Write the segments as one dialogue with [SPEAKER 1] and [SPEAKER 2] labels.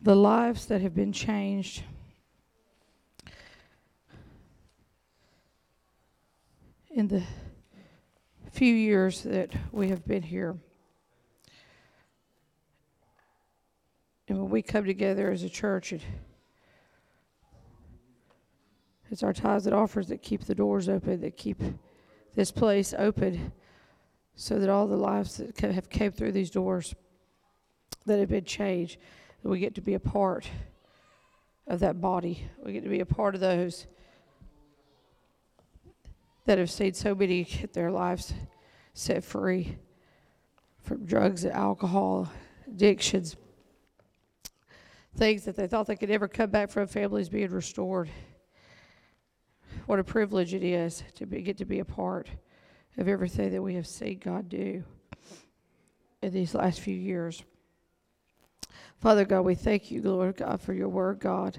[SPEAKER 1] the lives that have been changed. In the few years that we have been here. And when we come together as a church, it, it's our tithes and offers that keep the doors open, that keep this place open, so that all the lives that have came through these doors, that have been changed, we get to be a part of that body. We get to be a part of those that have seen so many get their lives set free from drugs and alcohol, addictions, things that they thought they could never come back from, families being restored. What a privilege it is to be, get to be a part of everything that we have seen God do in these last few years. Father God, we thank you, Lord God, for your word, God.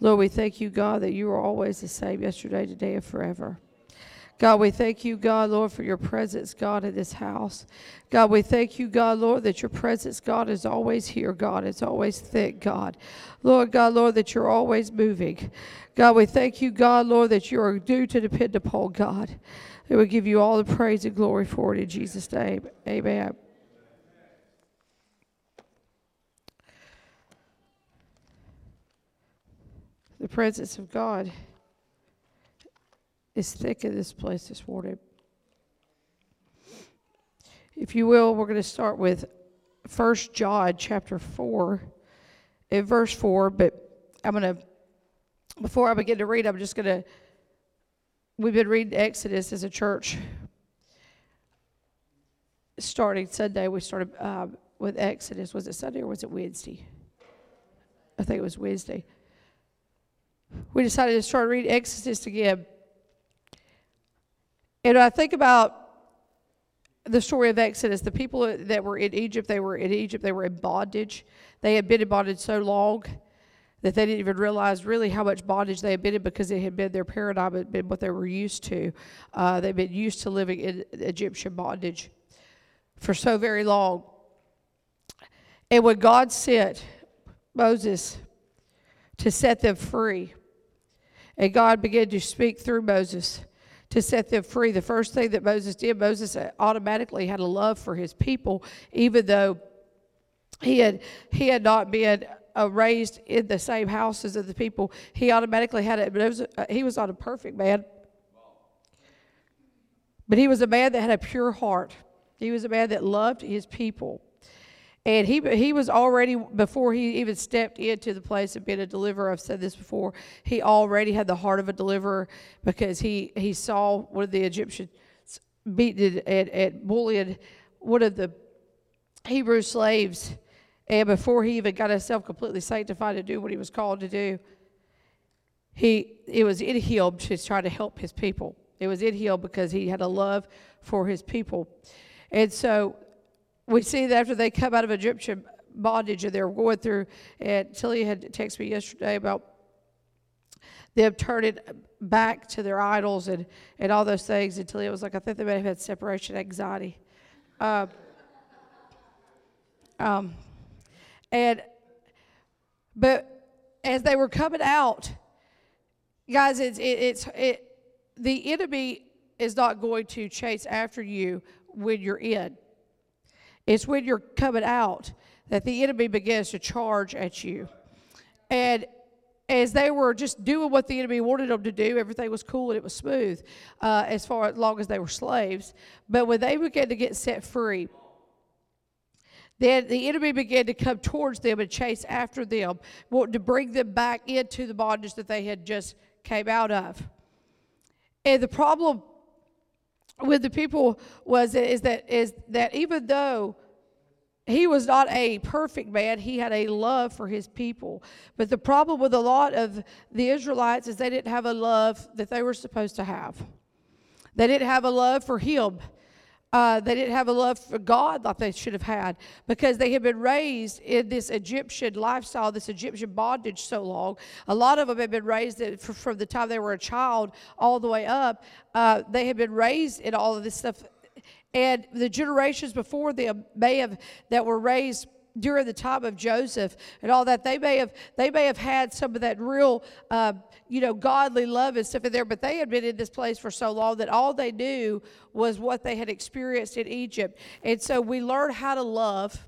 [SPEAKER 1] Lord, we thank you, God, that you are always the same yesterday, today, and forever. God, we thank you, God, Lord, for your presence, God, in this house. God, we thank you, God, Lord, that your presence, God, is always here, God. It's always thick, God. Lord, God, Lord, that you're always moving. God, we thank you, God, Lord, that you are due to depend upon, God. We give you all the praise and glory for it in Jesus' name. Amen. The presence of God is thick in this place this morning. If you will, we're going to start with First John chapter 4 and verse 4, but I'm going to, before I begin to read, I'm just going to, we've been reading Exodus as a church. Starting Sunday, we started um, with Exodus. Was it Sunday or was it Wednesday? I think it was Wednesday. We decided to start reading Exodus again. And I think about the story of Exodus, the people that were in Egypt, they were in Egypt, they were in bondage. They had been in bondage so long that they didn't even realize really how much bondage they had been in because it had been their paradigm, it had been what they were used to. Uh, they'd been used to living in Egyptian bondage for so very long. And when God sent Moses to set them free, and God began to speak through Moses to set them free. The first thing that Moses did, Moses automatically had a love for his people, even though he had he had not been uh, raised in the same houses as the people. He automatically had it. It was, uh, he was not a perfect man, but he was a man that had a pure heart. He was a man that loved his people. And he, he was already, before he even stepped into the place of being a deliverer, I've said this before, he already had the heart of a deliverer because he, he saw one of the Egyptians beaten and, and bullied one of the Hebrew slaves. And before he even got himself completely sanctified to do what he was called to do, he, it was in him to try to help his people. It was in him because he had a love for his people. And so we see that after they come out of Egyptian bondage and they're going through, and Tilly had texted me yesterday about them turning back to their idols and, and all those things. And Tilly was like, I think they may have had separation anxiety. Uh, um, and, but as they were coming out, guys, it's, it, it's, it, the enemy is not going to chase after you when you're in. It's when you're coming out that the enemy begins to charge at you. And as they were just doing what the enemy wanted them to do, everything was cool and it was smooth uh, as far as long as they were slaves. But when they began to get set free, then the enemy began to come towards them and chase after them, wanting to bring them back into the bondage that they had just came out of. And the problem with the people was is that is that even though he was not a perfect man he had a love for his people. But the problem with a lot of the israelites is they didn't have a love that they were supposed to have. They didn't have a love for him uh, they didn't have a love for God like they should have had because they had been raised in this Egyptian lifestyle, this Egyptian bondage so long. A lot of them had been raised from the time they were a child all the way up. Uh, they had been raised in all of this stuff. And the generations before them may have, that were raised during the time of Joseph and all that. They may have they may have had some of that real uh, you know godly love and stuff in there, but they had been in this place for so long that all they knew was what they had experienced in Egypt. And so we learn how to love,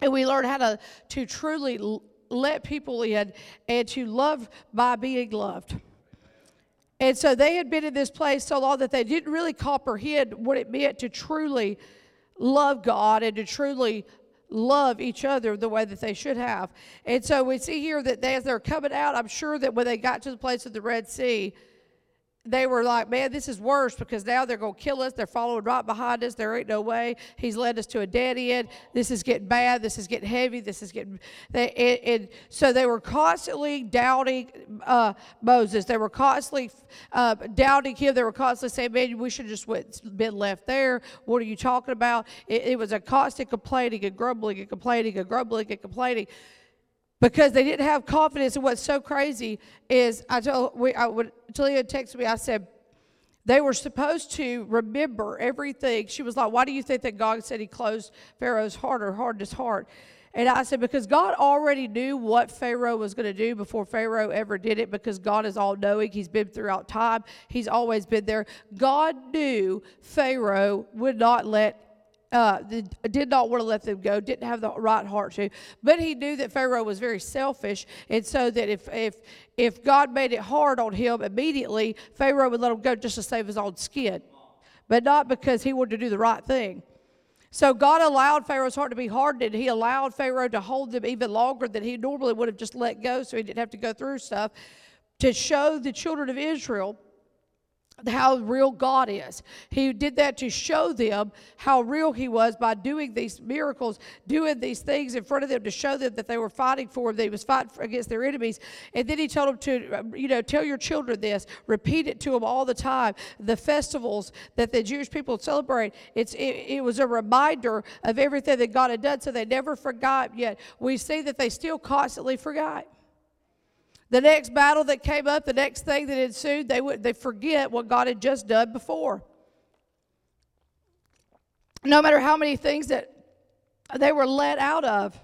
[SPEAKER 1] and we learn how to to truly let people in and to love by being loved. And so they had been in this place so long that they didn't really comprehend what it meant to truly love God and to truly love each other the way that they should have. And so we see here that as they're coming out, I'm sure that when they got to the place of the Red Sea, they were like, man, this is worse because now they're going to kill us. They're following right behind us. There ain't no way. He's led us to a dead end. This is getting bad. This is getting heavy. This is getting. They, and, and so they were constantly doubting uh, Moses. They were constantly uh, doubting him. They were constantly saying, man, we should just went, been left there. What are you talking about? It, it was a constant complaining and grumbling and complaining and grumbling and complaining because they didn't have confidence. And what's so crazy is I told we I would Talia texted me. I said they were supposed to remember everything. She was like, "Why do you think that God said He closed Pharaoh's heart or hardened his heart?" And I said, because God already knew what Pharaoh was going to do before Pharaoh ever did it, because God is all knowing. He's been throughout time, He's always been there. God knew Pharaoh would not let uh, did not want to let them go, didn't have the right heart to. But he knew that Pharaoh was very selfish, and so that if if if God made it hard on him immediately, Pharaoh would let him go just to save his own skin, but not because he wanted to do the right thing. So God allowed Pharaoh's heart to be hardened. He allowed Pharaoh to hold them even longer than he normally would have just let go, so he didn't have to go through stuff to show the children of Israel how real God is. He did that to show them how real He was by doing these miracles, doing these things in front of them to show them that they were fighting for Him, that He was fighting against their enemies. And then He told them to, uh, you know, tell your children this, repeat it to them all the time. The festivals that the Jewish people celebrate, it's, it, it was a reminder of everything that God had done, so they never forgot. Yet we see that they still constantly forgot. The next battle that came up, the next thing that ensued, they would they forget what God had just done before. No matter how many things that they were let out of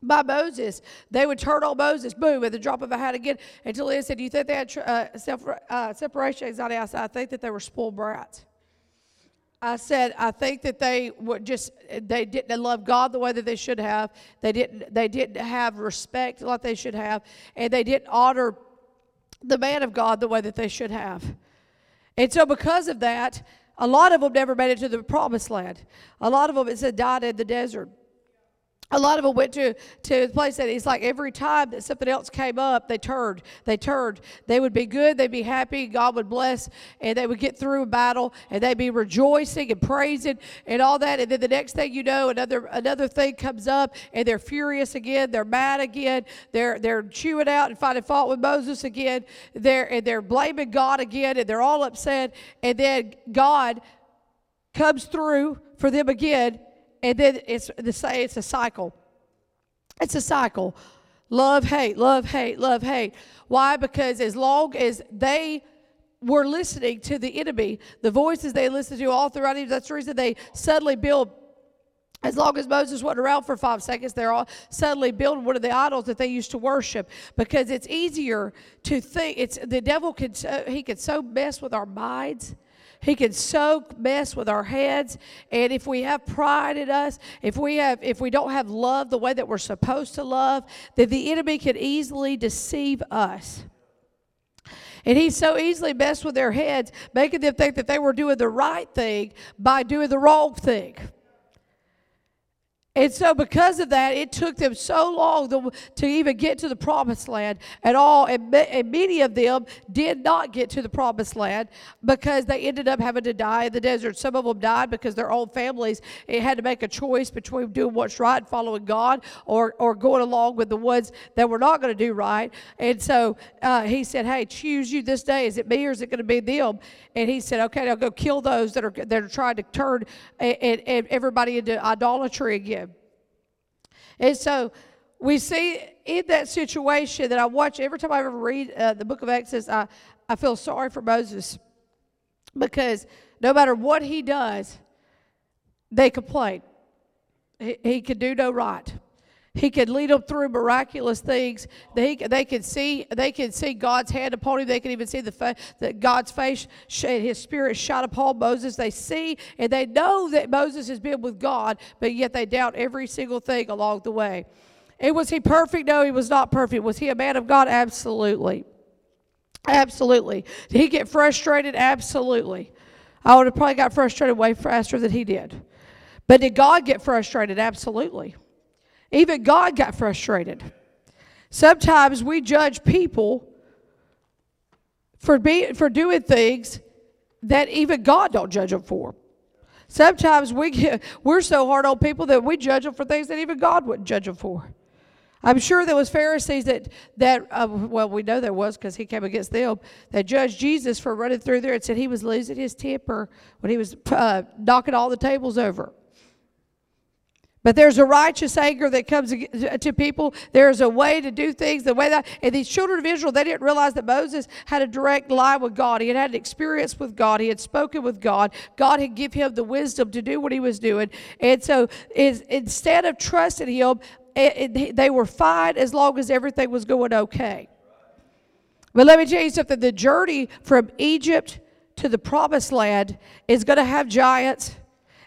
[SPEAKER 1] by Moses, they would turn on Moses, boom, at the drop of a hat again. Until he said, "Do you think they had uh, self, uh, separation anxiety?" I said, "I think that they were spoiled brats." I said, I think that they were just they didn't love God the way that they should have. They didn't they didn't have respect like they should have, and they didn't honor the man of God the way that they should have. And so because of that, a lot of them never made it to the promised land. A lot of them it said died in the desert a lot of them went to to a place that it's like every time that something else came up, they turned. They turned. They would be good. They'd be happy. God would bless, and they would get through a battle, and they'd be rejoicing and praising and all that. And then the next thing you know, another another thing comes up, and they're furious again. They're mad again. They're they're chewing out and finding fault with Moses again. They're and they're blaming God again, and they're all upset. And then God comes through for them again and then it's the say it's a cycle. It's a cycle. Love, hate, love, hate, love, hate. Why? Because as long as they were listening to the enemy, the voices they listened to all throughout that's the reason they suddenly build as long as Moses wasn't around for five seconds, they're all suddenly building one of the idols that they used to worship because it's easier to think. It's the devil can he could so mess with our minds he can so mess with our heads. And if we have pride in us, if we have if we don't have love the way that we're supposed to love, then the enemy can easily deceive us. And he so easily messed with their heads, making them think that they were doing the right thing by doing the wrong thing. And so, because of that, it took them so long to, to even get to the promised land at all. And, and, many of them did not get to the promised land because they ended up having to die in the desert. Some of them died because their own families had to make a choice between doing what's right and following God or, or going along with the ones that were not going to do right. And so uh, he said, Hey, choose you this day. Is it me or is it going to be them? And he said, Okay, I'll go kill those that are, that are trying to turn and, and everybody into idolatry again. And so we see in that situation that I watch every time I ever read uh, the book of Exodus, I, I feel sorry for Moses because no matter what he does, they complain. he, he could do no right. He could lead them through miraculous things. They, they could see they could see God's hand upon him. They could even see the that God's face, His Spirit shot upon Moses. They see and they know that Moses has been with God, but yet they doubt every single thing along the way. And was he perfect? No, he was not perfect. Was he a man of God? Absolutely. Absolutely. Did he get frustrated? Absolutely. I would have probably got frustrated way faster than he did. But did God get frustrated? Absolutely. Even God got frustrated. Sometimes we judge people for being for doing things that even God don't judge them for. Sometimes we get, we're so hard on people that we judge them for things that even God wouldn't judge them for. I'm sure there was Pharisees that that uh, well we know there was because he came against them that judged Jesus for running through there and said he was losing his temper when he was uh, knocking all the tables over. But there's a righteous anger that comes to people. There's a way to do things the way that, and these children of Israel, they didn't realize that Moses had a direct line with God. He had had an experience with God. He had spoken with God. God had given him the wisdom to do what he was doing. And so is, instead of trusting him, it, it, they were fine as long as everything was going okay. But let me tell you something the journey from Egypt to the promised land is going to have giants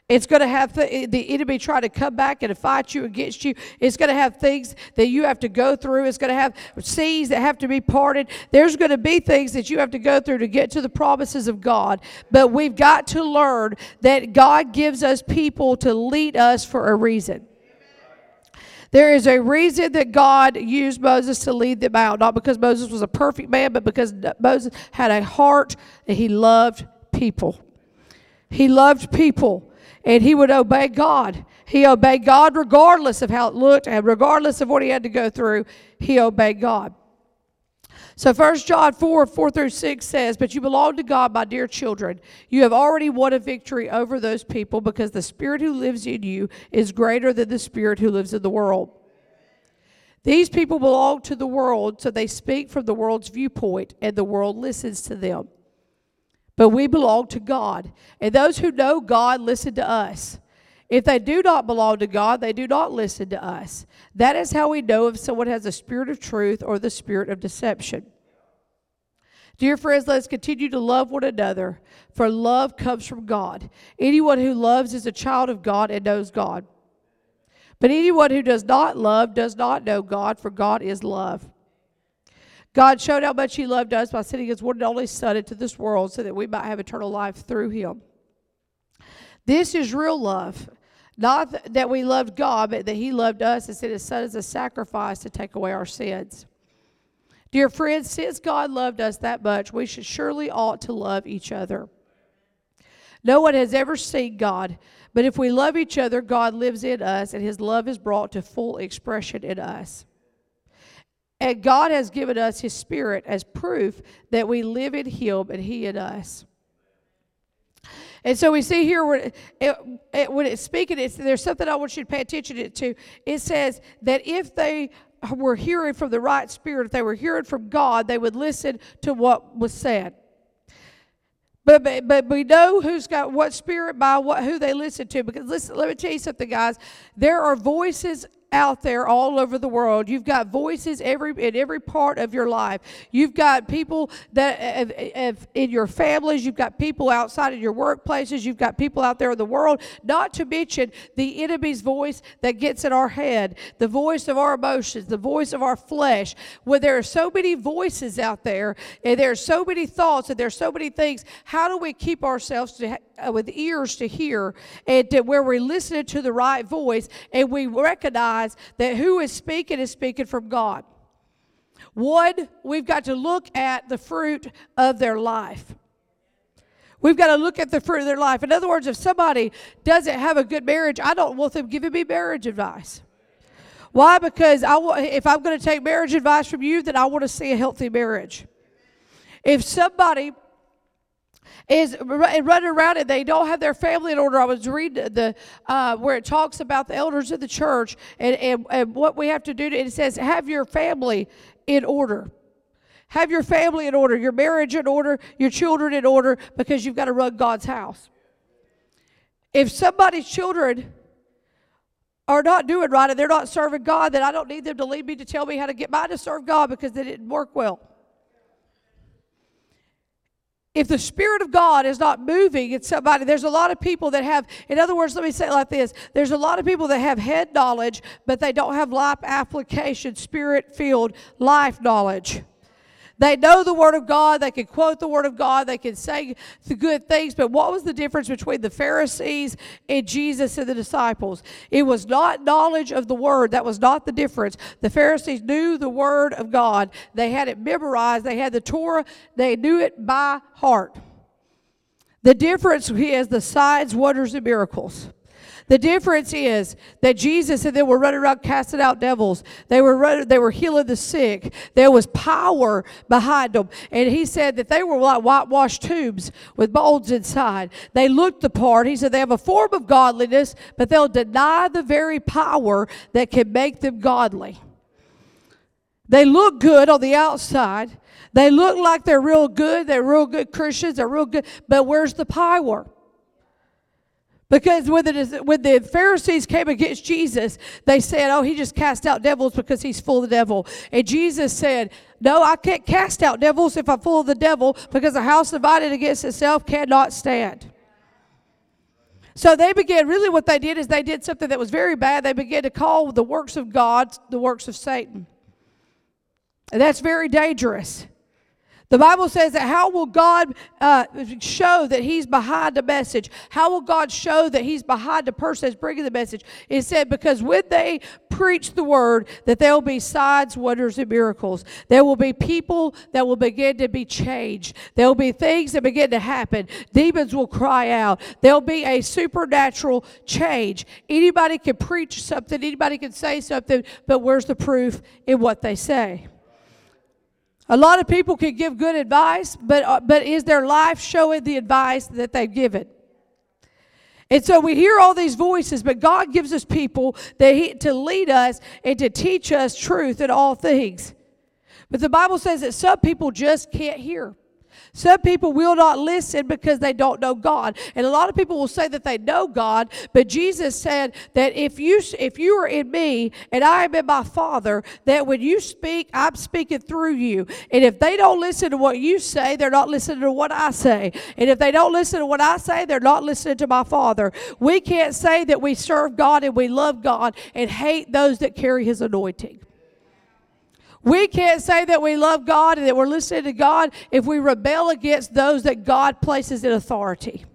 [SPEAKER 1] it's going to have the, eh, the enemy try to come back and fight you against you. It's going to have things that you have to go through. It's going to have seas that have to be parted. There's going to be things that you have to go through to get to the promises of God. But we've got to learn that God gives us people to lead us for a reason. There is a reason that God used Moses to lead them out, not because Moses was a perfect man, but because Moses had a heart that he loved people. He loved people and he would obey God. He obeyed God regardless of how it looked and regardless of what he had to go through. He obeyed God. So 1 John 4, 4 through 6 says, But you belong to God, my dear children. You have already won a victory over those people because the Spirit who lives in you is greater than the Spirit who lives in the world. These people belong to the world, so they speak from the world's viewpoint, and the world listens to them but we belong to God. And those who know God listen to us. If they do not belong to God, they do not listen to us. That is how we know if someone has the spirit of truth or the spirit of deception. Dear friends, let's continue to love one another, for love comes from God. Anyone who loves is a child of God and knows God. But anyone who does not love does not know God, for God is love. God showed how much He loved us by sending His one and only Son into this world so that we might have eternal life through Him. This is real love. Not that we loved God, but that He loved us and sent His Son as a sacrifice to take away our sins. Dear friends, since God loved us that much, we should surely ought to love each other. No one has ever seen God, but if we love each other, God lives in us, and His love is brought to full expression in us. And God has given us His Spirit as proof that we live in Him and He in us. And so we see here when, it, it, when it's speaking, it's, there's something I want you to pay attention to. It says that if they were hearing from the right spirit, if they were hearing from God, they would listen to what was said. But, but, but we know who's got what spirit by what who they listen to. Because listen, let me tell you something, guys. There are voices out there all over the world. You've got voices every in every part of your life. You've got people that have, have, in your families. You've got people outside of your workplaces. You've got people out there in the world. Not to mention the enemy's voice that gets in our head, the voice of our emotions, the voice of our flesh. Where there are so many voices out there, and there are so many thoughts, and there's so many things. How do we keep ourselves to, uh, with ears to hear, and to where we're listening to the right voice, and we recognize realize that who is speaking is speaking from God. One, we've got to look at the fruit of their life. We've got to look at the fruit of their life. In other words, if somebody doesn't have a good marriage, I don't want them giving me marriage advice. Why? Because I w- if I'm going to take marriage advice from you, then I want to see a healthy marriage. If somebody is running around and they don't have their family in order. I was reading the uh, where it talks about the elders of the church and, and, and what we have to do. To, it says, have your family in order. Have your family in order, your marriage in order, your children in order, because you've got to run God's house. If somebody's children are not doing right and they're not serving God, then I don't need them to lead me to tell me how to get by to serve God because they didn't work well. If the Spirit of God is not moving in somebody, there's a lot of people that have, in other words, let me say it like this there's a lot of people that have head knowledge, but they don't have life application, spirit filled life knowledge. They know the Word of God. They can quote the Word of God. They can say the good things. But what was the difference between the Pharisees and Jesus and the disciples? It was not knowledge of the Word. That was not the difference. The Pharisees knew the Word of God. They had it memorized. They had the Torah. They knew it by heart. The difference is the signs, wonders, and miracles. The difference is that Jesus said they were running around casting out devils. They were running, they were healing the sick. There was power behind them. And he said that they were like whitewashed tubes with molds inside. They looked the part. He said they have a form of godliness, but they'll deny the very power that can make them godly. They look good on the outside. They look like they're real good. They're real good Christians. They're real good. But where's the power? Because when the, when the Pharisees came against Jesus, they said, Oh, he just cast out devils because he's full of the devil. And Jesus said, No, I can't cast out devils if I'm full of the devil because a house divided against itself cannot stand. So they began, really, what they did is they did something that was very bad. They began to call the works of God the works of Satan. And that's very dangerous. The Bible says that how will God uh, show that He's behind the message? How will God show that He's behind the person that's bringing the message? It said, because when they preach the word, that there will be signs, wonders, and miracles. There will be people that will begin to be changed. There will be things that begin to happen. Demons will cry out. There'll be a supernatural change. Anybody can preach something, anybody can say something, but where's the proof in what they say? A lot of people can give good advice, but, uh, but is their life showing the advice that they've given? And so we hear all these voices, but God gives us people that he, to lead us and to teach us truth in all things. But the Bible says that some people just can't hear. Some people will not listen because they don't know God. And a lot of people will say that they know God, but Jesus said that if you if you are in me and I am in my Father, that when you speak, I'm speaking through you. And if they don't listen to what you say, they're not listening to what I say. And if they don't listen to what I say, they're not listening to my Father. We can't say that we serve God and we love God and hate those that carry his anointing. We can't say that we love God and that we're listening to God if we rebel against those that God places in authority.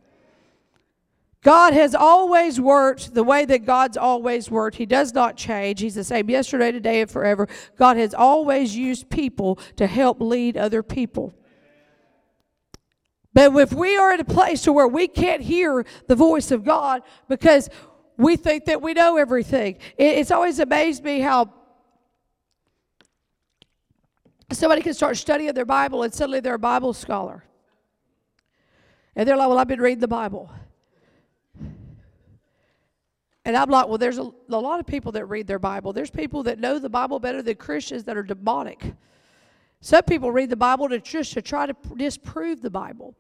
[SPEAKER 1] God has always worked the way that God's always worked. He does not change. He's the same yesterday, today, and forever. God has always used people to help lead other people. But if we are in a place to where we can't hear the voice of God because we think that we know everything, it's always amazed me how somebody can start studying their Bible and suddenly they're a Bible scholar. And they're like, well, I've been reading the Bible. And I'm like, well, there's a, a, lot of people that read their Bible. There's people that know the Bible better than Christians that are demonic. Some people read the Bible to just to try to disprove the Bible.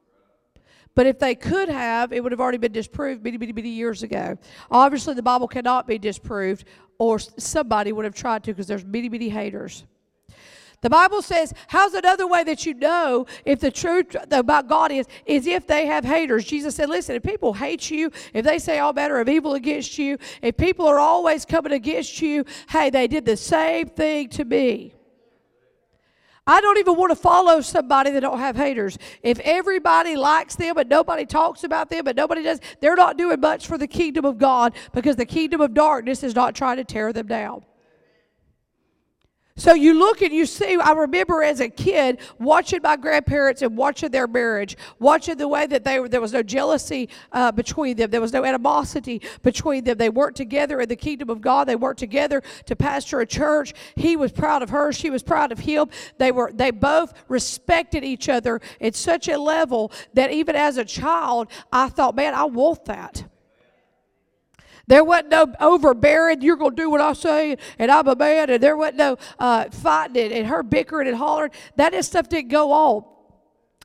[SPEAKER 1] But if they could have, it would have already been disproved many, many, many years ago. Obviously, the Bible cannot be disproved, or somebody would have tried to because there's many, many haters. The Bible says, how's another way that you know if the truth about God is, is if they have haters? Jesus said, listen, if people hate you, if they say all manner of evil against you, if people are always coming against you, hey, they did the same thing to me. I don't even want to follow somebody that don't have haters. If everybody likes them and nobody talks about them and nobody does, they're not doing much for the kingdom of God because the kingdom of darkness is not trying to tear them down. So you look and you see, I remember as a kid watching my grandparents and watching their marriage, watching the way that they were, there was no jealousy uh, between them, there was no animosity between them. They worked together in the kingdom of God, they worked together to pastor a church. He was proud of her, she was proud of him. They were they both respected each other at such a level that even as a child, I thought, man, I want that. There wasn't no overbearing, you're going to do what I say, and I'm a man, and there wasn't no uh, fighting and, and her bickering and hollering. That is stuff didn't go on.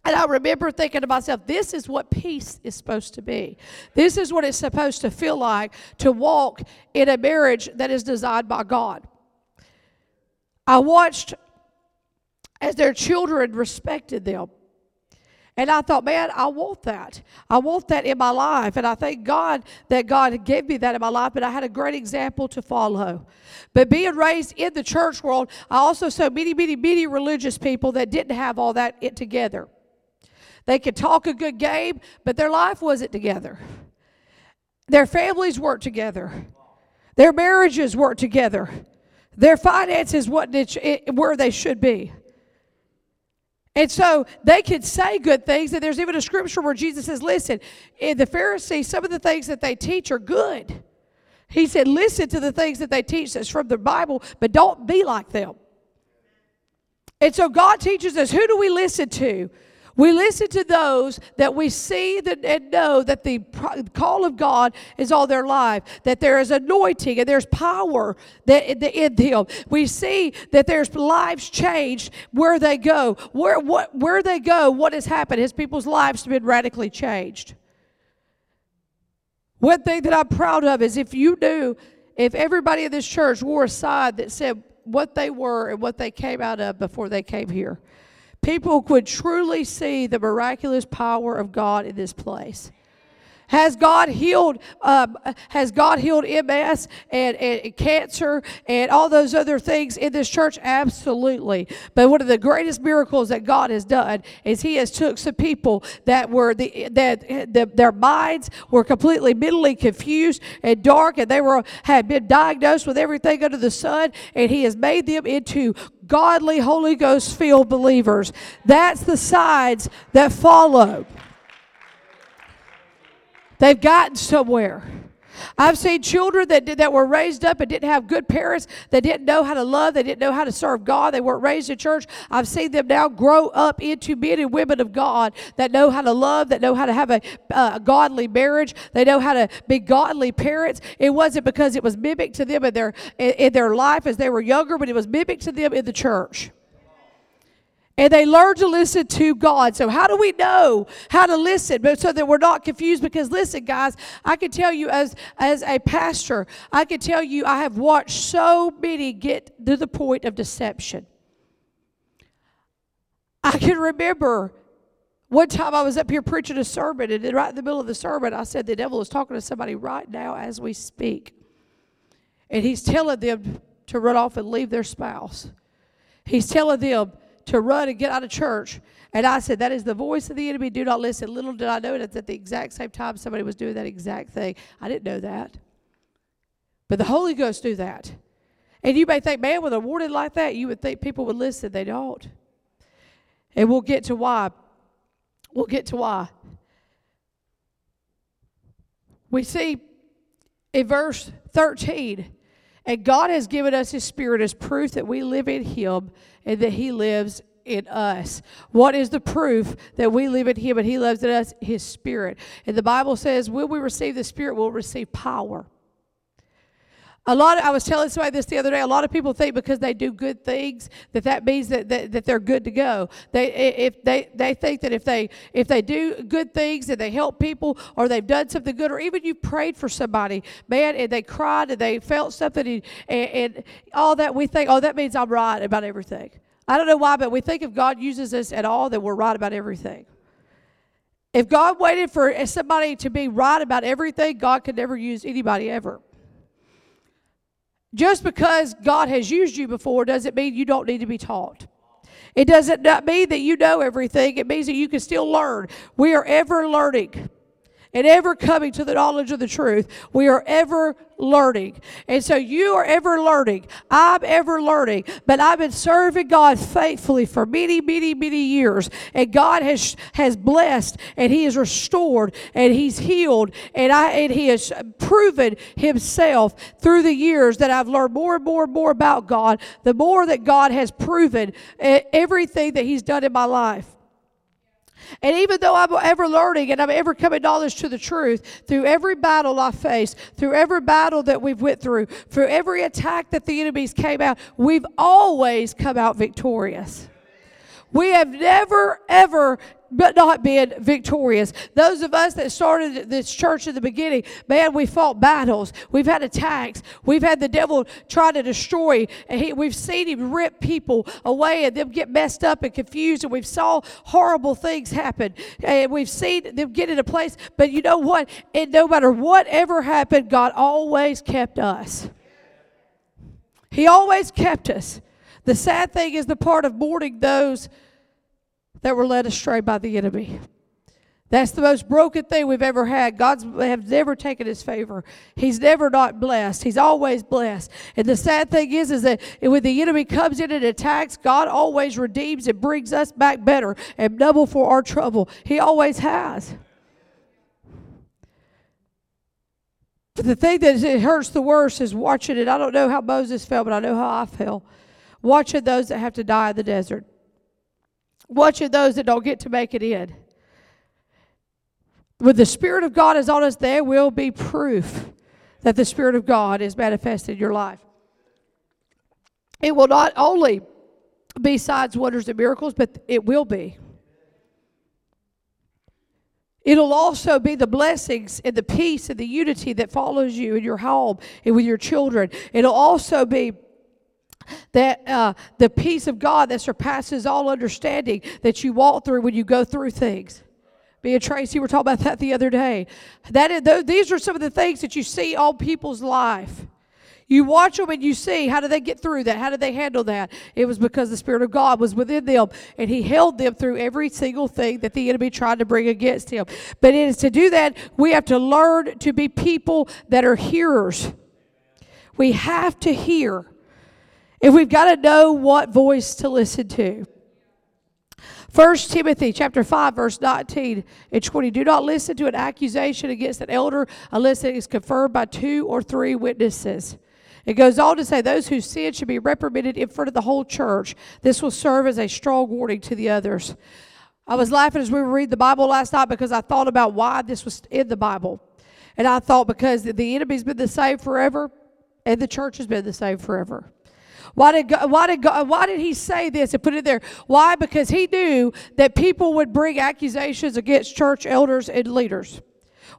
[SPEAKER 1] And I remember thinking to myself, this is what peace is supposed to be. This is what it's supposed to feel like to walk in a marriage that is designed by God. I watched as their children respected them. And I thought, man, I want that. I want that in my life. And I thank God that God gave me that in my life, but I had a great example to follow. But being raised in the church world, I also saw many, many, many religious people that didn't have all that it together. They could talk a good game, but their life wasn't together. Their families weren't together. Their marriages weren't together. Their finances wasn't where they should be. And so they could say good things. And there's even a scripture where Jesus says, Listen, in the Pharisees, some of the things that they teach are good. He said, Listen to the things that they teach that's from the Bible, but don't be like them. And so God teaches us who do we listen to? We listen to those that we see that, and know that the call of God is all their life, that there is anointing and there's power that, in them. We see that there's lives changed where they go. Where, what, where they go, what has happened? Has people's lives been radically changed? One thing that I'm proud of is if you knew, if everybody in this church wore a sign that said what they were and what they came out of before they came here people could truly see the miraculous power of God in this place. Has God healed? Um, has God healed MS and, and cancer and all those other things in this church? Absolutely. But one of the greatest miracles that God has done is He has took some people that were the that the, their minds were completely mentally confused and dark, and they were had been diagnosed with everything under the sun, and He has made them into godly Holy Ghost filled believers. That's the sides that follow. They've gotten somewhere. I've seen children that, did, that were raised up and didn't have good parents, They didn't know how to love, they didn't know how to serve God, they weren't raised in church. I've seen them now grow up into men and women of God that know how to love, that know how to have a uh, godly marriage, they know how to be godly parents. It wasn't because it was mimicked to them in their, in, in their life as they were younger, but it was mimicked to them in the church and they learn to listen to God. So, how do we know how to listen? But so that we're not confused. Because listen, guys, I can tell you as as a pastor, I can tell you I have watched so many get to the point of deception. I can remember one time I was up here preaching a sermon, and right in the middle of the sermon, I said the devil is talking to somebody right now as we speak, and he's telling them to run off and leave their spouse. He's telling them to run and get out of church. And I said, That is the voice of the enemy. Do not listen. Little did I know that at the exact same time somebody was doing that exact thing. I didn't know that. But the Holy Ghost knew that. And you may think, man, with a warning like that, you would think people would listen. They don't. And we'll get to why. We'll get to why. We see in verse 13 and God has given us His Spirit as proof that we live in Him and that He lives in us. What is the proof that we live in Him and He lives in us? His Spirit. And the Bible says, when we receive the Spirit, we'll receive power. A lot of, I was telling somebody this the other day. A lot of people think because they do good things that that means that, that, that they're good to go. They if they they think that if they if they do good things and they help people or they've done something good or even you prayed for somebody, man, and they cried and they felt something and, and, and all that, we think, oh, that means I'm right about everything. I don't know why, but we think if God uses us at all, that we're right about everything. If God waited for somebody to be right about everything, God could never use anybody ever. Just because God has used you before doesn't mean you don't need to be taught. It doesn't mean that you know everything. It means that you can still learn. We are ever learning and ever coming to the knowledge of the truth. We are ever learning. And so you are ever learning. I'm ever learning. But I've been serving God faithfully for many, many, many years. And God has has blessed and He has restored and He's healed and I and He has proven Himself through the years that I've learned more and more and more about God, the more that God has proven eh, everything that He's done in my life. And even though I'm ever learning and I'm ever coming knowledge to the truth, through every battle I face, through every battle that we've went through, through every attack that the enemies came out, we've always come out victorious. We have never, ever but not being victorious. Those of us that started this church in the beginning, man, we fought battles. We've had attacks. We've had the devil try to destroy. And he, we've seen him rip people away and them get messed up and confused. And we've saw horrible things happen. And we've seen them get in a place. But you know what? And no matter whatever happened, God always kept us. He always kept us. The sad thing is the part of mourning those that were led astray by the enemy. That's the most broken thing we've ever had. God's have never taken his favor. He's never not blessed. He's always blessed. And the sad thing is, is that when the enemy comes in and attacks, God always redeems and brings us back better and double for our trouble. He always has. But the thing that hurts the worst is watching it. I don't know how Moses felt, but I know how I felt. Watching those that have to die in the desert watching those that don't get to make it in. When the Spirit of God is on us, there will be proof that the Spirit of God is manifested in your life. It will not only be signs, wonders, and miracles, but it will be. It'll also be the blessings and the peace and the unity that follows you in your home and with your children. It'll also be that uh, the peace of God that surpasses all understanding that you walk through when you go through things. Me and Tracy were talking about that the other day. That is, these are some of the things that you see on people's life. You watch them and you see how do they get through that? How did they handle that? It was because the Spirit of God was within them and He held them through every single thing that the enemy tried to bring against Him. But it is to do that, we have to learn to be people that are hearers. We have to hear. If we've got to know what voice to listen to. 1 Timothy chapter 5, verse 19 and 20. Do not listen to an accusation against an elder unless it is confirmed by two or three witnesses. It goes on to say, Those who sin should be reprimanded in front of the whole church. This will serve as a strong warning to the others. I was laughing as we were reading the Bible last night because I thought about why this was in the Bible. And I thought because the enemy's been the same forever and the church has been the same forever. Why did God, why did God, why did he say this and put it there? Why? Because he knew that people would bring accusations against church elders and leaders.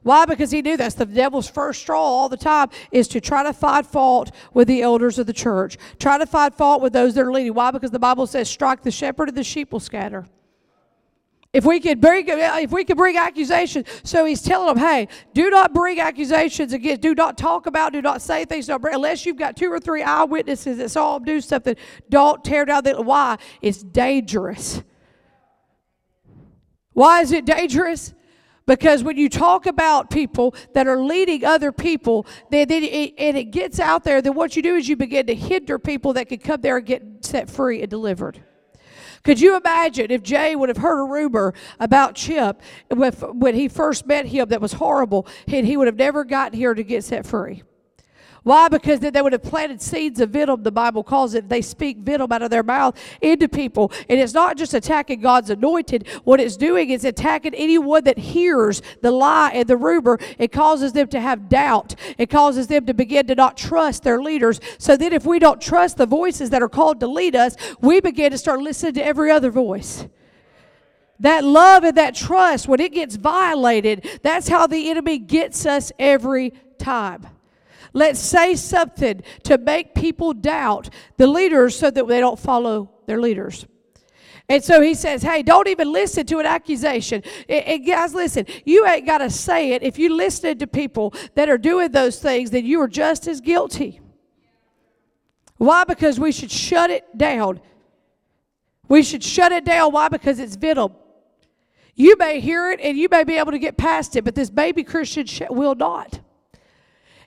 [SPEAKER 1] Why? Because he knew that's the devil's first straw all the time is to try to find fault with the elders of the church. Try to find fault with those that are leading. Why? Because the Bible says, strike the shepherd and the sheep will scatter. If we could bring, if we could bring accusations, so he's telling them, hey, do not bring accusations against, do not talk about, do not say things, don't bring, unless you've got two or three eyewitnesses that saw him do something. Don't tear down the. Why? It's dangerous. Why is it dangerous? Because when you talk about people that are leading other people, then, then it, and it gets out there, then what you do is you begin to hinder people that can come there and get set free and delivered. Could you imagine if Jay would have heard a rumor about Chip when he first met him that was horrible, and he would have never gotten here to get set free? Why? Because they would have planted seeds of venom, the Bible calls it. They speak venom out of their mouth into people. And it's not just attacking God's anointed. What it's doing is attacking anyone that hears the lie and the rumor. It causes them to have doubt. It causes them to begin to not trust their leaders. So then, if we don't trust the voices that are called to lead us, we begin to start listening to every other voice. That love and that trust, when it gets violated, that's how the enemy gets us every time. Let's say something to make people doubt the leaders so that they don't follow their leaders. And so he says, hey, don't even listen to an accusation. And, guys, listen, you ain't got to say it. If you listen to people that are doing those things, then you are just as guilty. Why? Because we should shut it down. We should shut it down. Why? Because it's venom. You may hear it and you may be able to get past it, but this baby Christian will not.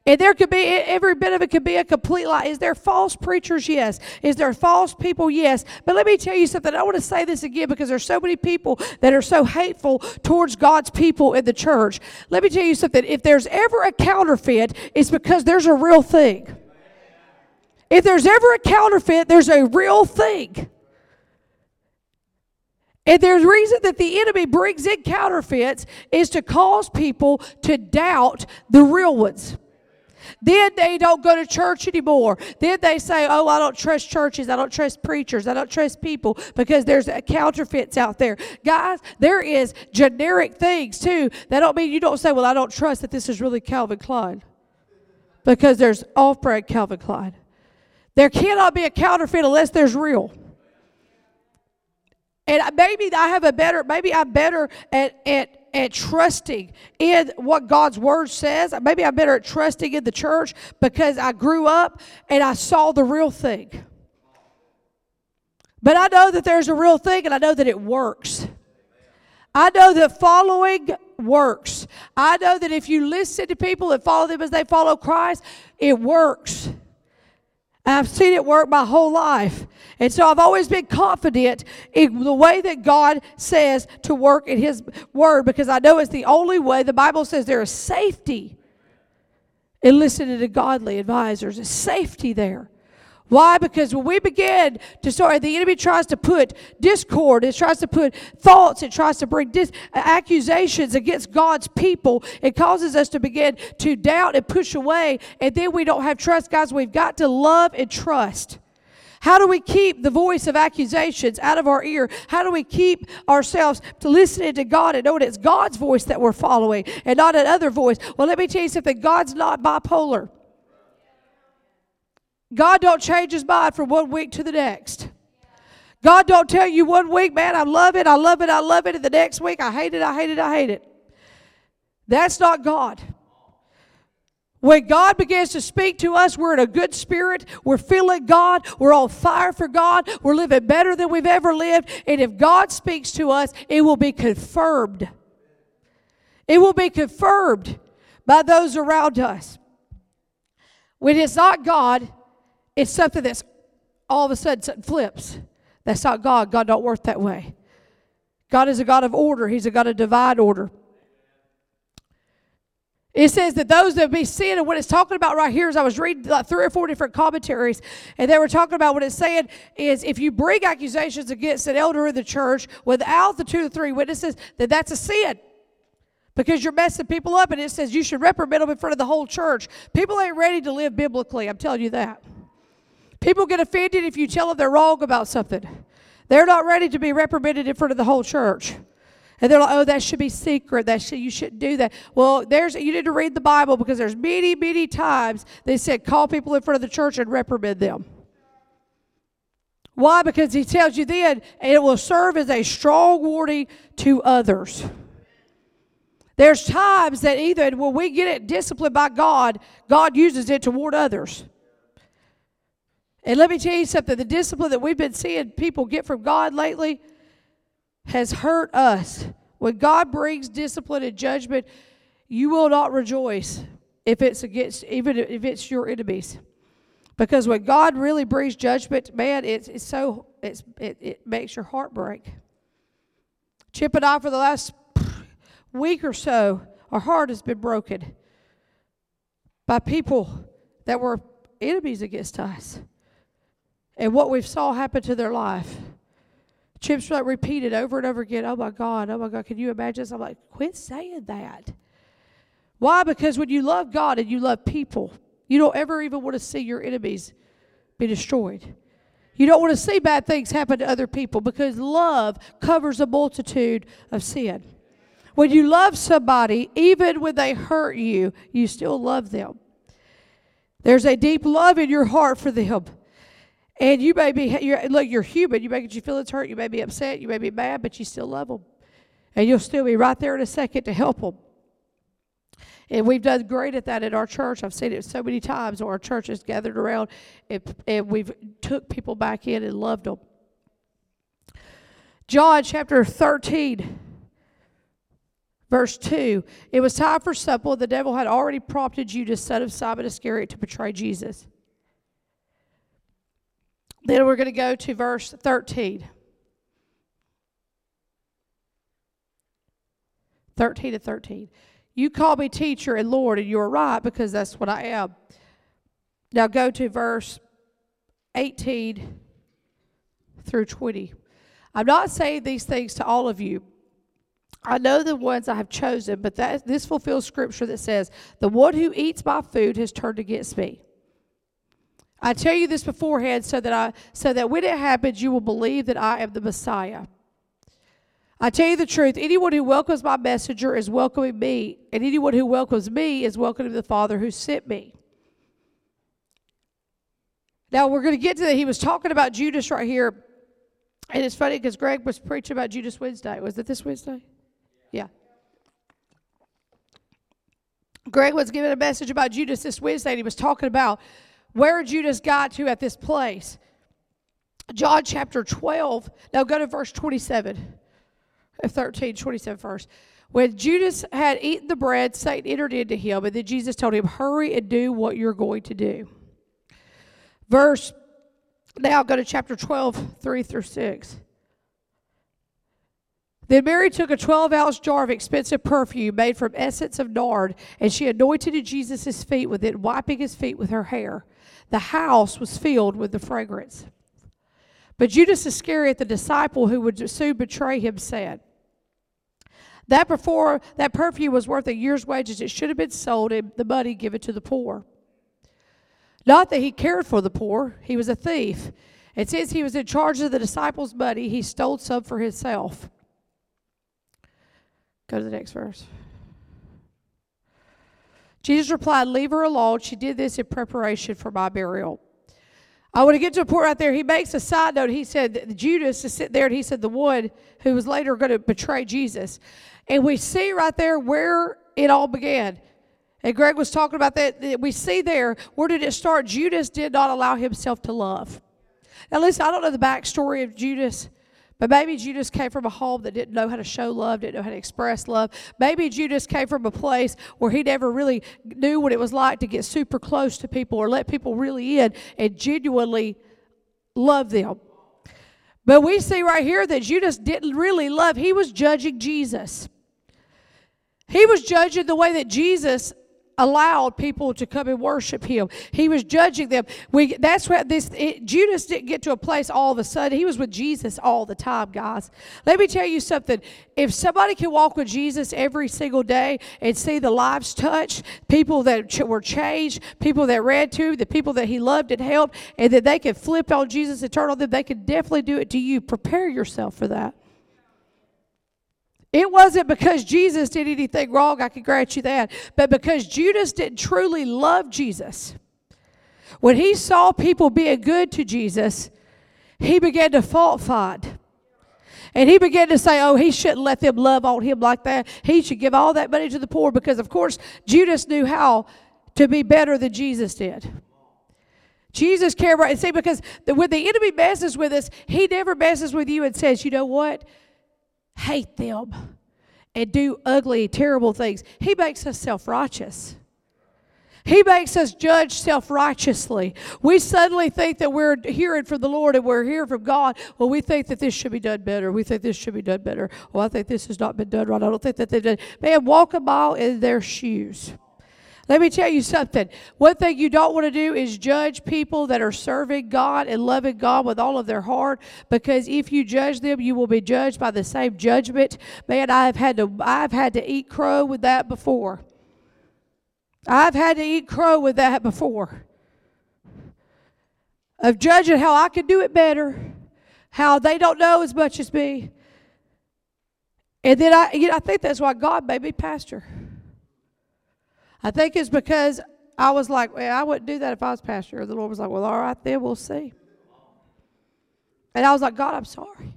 [SPEAKER 1] And there could be, every bit of it could be a complete lie. Is there false preachers? Yes. Is there false people? Yes. But let me tell you something. I want to say this again because there's so many people that are so hateful towards God's people in the church. Let me tell you something. If there's ever a counterfeit, it's because there's a real thing. If there's ever a counterfeit, there's a real thing. And there's reason that the enemy brings in counterfeits is to cause people to doubt the real ones. Then they don't go to church anymore. Then they say, Oh, I don't trust churches. I don't trust preachers. I don't trust people because there's counterfeits out there. Guys, there is generic things too. That don't mean you don't say, Well, I don't trust that this is really Calvin Klein. Because there's off brand Calvin Klein. There cannot be a counterfeit unless there's real. And maybe I have a better, maybe I'm better at, at, at trusting in what God's word says. Maybe I'm better at trusting in the church because I grew up and I saw the real thing. But I know that there's a real thing and I know that it works. I know that following works. I know that if you listen to people and follow them as they follow Christ, it works. I've seen it work my whole life. And so I've always been confident in the way that God says to work in His Word because I know it's the only way. The Bible says there is safety in listening to godly advisors, there's safety there. Why? Because when we begin to start, the enemy tries to put discord, it tries to put thoughts, it tries to bring dis- accusations against God's people. It causes us to begin to doubt and push away, and then we don't have trust. Guys, we've got to love and trust. How do we keep the voice of accusations out of our ear? How do we keep ourselves to listening to God and knowing it's God's voice that we're following and not another voice? Well, let me tell you something God's not bipolar. God don't change his mind from one week to the next. God don't tell you one week, man, I love it, I love it, I love it, and the next week, I hate it, I hate it, I hate it. That's not God. When God begins to speak to us, we're in a good spirit. We're feeling God. We're on fire for God. We're living better than we've ever lived. And if God speaks to us, it will be confirmed. It will be confirmed by those around us. When it's not God, it's something that's all of a sudden something flips. That's not God. God don't work that way. God is a God of order. He's a God of divine order. It says that those that be sin, and what it's talking about right here is I was reading like three or four different commentaries, and they were talking about what it's saying is if you bring accusations against an elder in the church without the two or three witnesses, that that's a sin. Because you're messing people up, and it says you should reprimand them in front of the whole church. People ain't ready to live biblically, I'm telling you that. People get offended if you tell them they're wrong about something. They're not ready to be reprimanded in front of the whole church. And they're like, oh, that should be secret. That should, you shouldn't do that. Well, there's you need to read the Bible because there's many, many times they said call people in front of the church and reprimand them. Why? Because he tells you then it will serve as a strong warning to others. There's times that either when we get it disciplined by God, God uses it to warn others. And let me tell you something the discipline that we've been seeing people get from God lately has hurt us. When God brings discipline and judgment, you will not rejoice if it's against, even if it's your enemies. Because when God really brings judgment, man, it's, it's so, it's, it, it makes your heart break. Chip and I, for the last week or so, our heart has been broken by people that were enemies against us and what we saw happen to their life. Chip's like repeated over and over again, oh my God, oh my God, can you imagine this? I'm like, quit saying that. Why? Because when you love God and you love people, you don't ever even want to see your enemies be destroyed. You don't want to see bad things happen to other people because love covers a multitude of sin. When you love somebody, even when they hurt you, you still love them. There's a deep love in your heart for them. And you may be, you're, look, you're human. You may get your feelings hurt. You may be upset. You may be mad, but you still love them. And you'll still be right there in a second to help them. And we've done great at that at our church. I've seen it so many times where our church has gathered around and, and we've took people back in and loved them. John chapter 13, verse 2. It was time for supper. The devil had already prompted Judas, son of Simon Iscariot, to betray Jesus. Then we're going to go to verse 13. 13 to 13. You call me teacher and Lord, and you're right because that's what I am. Now go to verse 18 through 20. I'm not saying these things to all of you. I know the ones I have chosen, but that this fulfills scripture that says, The one who eats my food has turned against me. I tell you this beforehand so that I so that when it happens you will believe that I am the Messiah. I tell you the truth, anyone who welcomes my messenger is welcoming me, and anyone who welcomes me is welcoming the Father who sent me. Now we're going to get to that. He was talking about Judas right here. And it's funny because Greg was preaching about Judas Wednesday. Was it this Wednesday? Yeah. Greg was giving a message about Judas this Wednesday, and he was talking about where Judas got to at this place. John chapter 12. Now go to verse 27 uh, 13, 27 first. When Judas had eaten the bread, Satan entered into him, and then Jesus told him, Hurry and do what you're going to do. Verse, now go to chapter 12, 3 through 6. Then Mary took a 12 ounce jar of expensive perfume made from essence of nard, and she anointed Jesus' feet with it, wiping his feet with her hair. The house was filled with the fragrance. But Judas Iscariot, the disciple who would soon betray him, said, that before that perfume was worth a year's wages, it should have been sold and the money given to the poor. Not that he cared for the poor, he was a thief. And since he was in charge of the disciples' money, he stole some for himself. Go to the next verse. Jesus replied, Leave her alone. She did this in preparation for my burial. I want to get to a point right there. He makes a side note. He said, Judas is sitting there, and he said, the one who was later going to betray Jesus. And we see right there where it all began. And Greg was talking about that. We see there, where did it start? Judas did not allow himself to love. Now, listen, I don't know the backstory of Judas, but maybe Judas came from a home that didn't know how to show love, didn't know how to express love. Maybe Judas came from a place where he never really knew what it was like to get super close to people or let people really in and genuinely love them. But we see right here that Judas didn't really love, he was judging Jesus. He was judging the way that Jesus allowed people to come and worship him. He was judging them. We that's what this it, Judas didn't get to a place all of a sudden. He was with Jesus all the time, guys. Let me tell you something. If somebody can walk with Jesus every single day and see the lives touched, people that ch- were changed, people that ran to, the people that he loved and helped, and that they could flip on Jesus and turn on them, they could definitely do it to you. Prepare yourself for that. It wasn't because Jesus did anything wrong, I can grant you that, but because Judas didn't truly love Jesus. When he saw people being good to Jesus, he began to fault find. And he began to say, oh, he shouldn't let them love on him like that. He should give all that money to the poor because, of course, Judas knew how to be better than Jesus did. Jesus cared about, see, because when the enemy messes with us, he never messes with you and says, you know what? Hate them and do ugly, terrible things. He makes us self righteous. He makes us judge self righteously. We suddenly think that we're hearing from the Lord and we're hearing from God. Well, we think that this should be done better. We think this should be done better. Well, I think this has not been done right. I don't think that they've done. Man, walk a mile in their shoes. Let me tell you something. One thing you don't want to do is judge people that are serving God and loving God with all of their heart because if you judge them, you will be judged by the same judgment. Man, I've had to I've had to eat crow with that before. I've had to eat crow with that before. Of judging how I could do it better, how they don't know as much as me. And then I you know, I think that's why God made me pastor. I think it's because I was like, well, I wouldn't do that if I was pastor. The Lord was like, well, all right, then we'll see. And I was like, God, I'm sorry.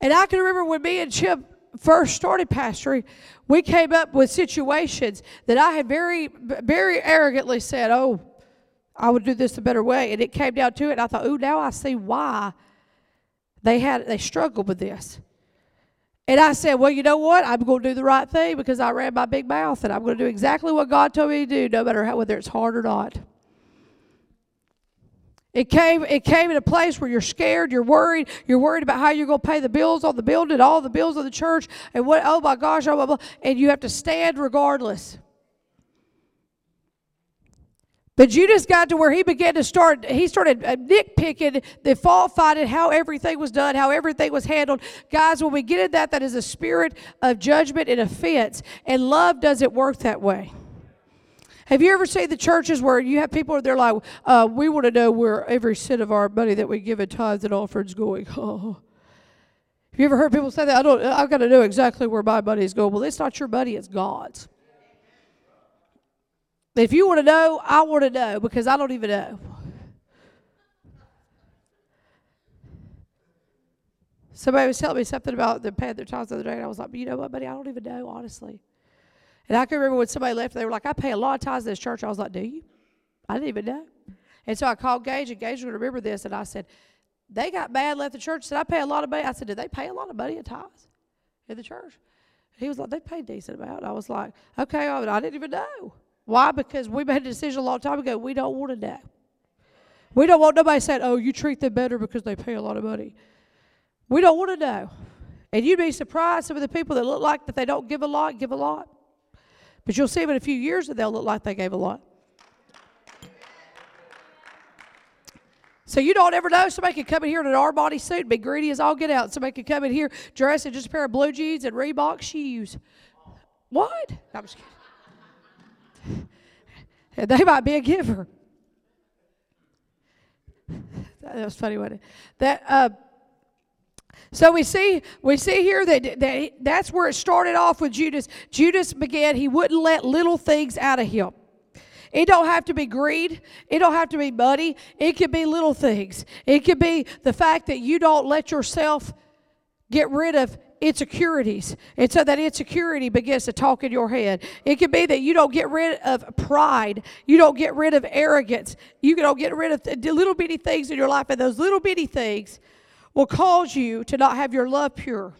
[SPEAKER 1] And I can remember when me and Chip first started pastoring, we came up with situations that I had very, very arrogantly said, oh, I would do this a better way. And it came down to it. And I thought, oh, now I see why they had they struggled with this. And I said, Well, you know what? I'm going to do the right thing because I ran my big mouth and I'm going to do exactly what God told me to do, no matter how, whether it's hard or not. It came, it came in a place where you're scared, you're worried, you're worried about how you're going to pay the bills on the building, all the bills of the church, and what, oh my gosh, oh, blah, and you have to stand regardless. But Judas got to where he began to start, he started uh, nitpicking the fault finding, how everything was done, how everything was handled. Guys, when we get in that, that is a spirit of judgment and offense. And love doesn't work that way. Have you ever seen the churches where you have people, they're like, uh, we want to know where every cent of our money that we give in tithes and offerings going? Oh. Have you ever heard people say that? I don't, I've got to know exactly where my money is going. Well, it's not your money, it's God's. If you want to know, I want to know because I don't even know. Somebody was telling me something about the paying their the other day, and I was like, you know what, buddy, I don't even know, honestly. And I can remember when somebody left, they were like, I pay a lot of tithes in this church. I was like, do you? I didn't even know. And so I called Gage, and Gage would remember this, and I said, they got mad, left the church, said, I pay a lot of money. I said, did they pay a lot of money in tithes in the church? He was like, they pay decent amount. I was like, okay, I didn't even know. Why? Because we made a decision a long time ago. We don't want to know. We don't want nobody saying, oh, you treat them better because they pay a lot of money. We don't want to know. And you'd be surprised some of the people that look like that they don't give a lot, give a lot. But you'll see them in a few years that they'll look like they gave a lot. So you don't ever know. Somebody could come in here in an Armani suit, and be greedy as all get out. Somebody could come in here dressed in just a pair of blue jeans and Reebok shoes. What? I'm just kidding. they might be a giver. that was funny, wasn't it? That uh, so we see we see here that, that that's where it started off with Judas. Judas began, he wouldn't let little things out of him. It don't have to be greed. It don't have to be money. It could be little things. It could be the fact that you don't let yourself get rid of insecurities. And so that insecurity begins to talk in your head. It could be that you don't get rid of pride. You don't get rid of arrogance. You don't get rid of the little bitty things in your life. And those little bitty things will cause you to not have your love pure.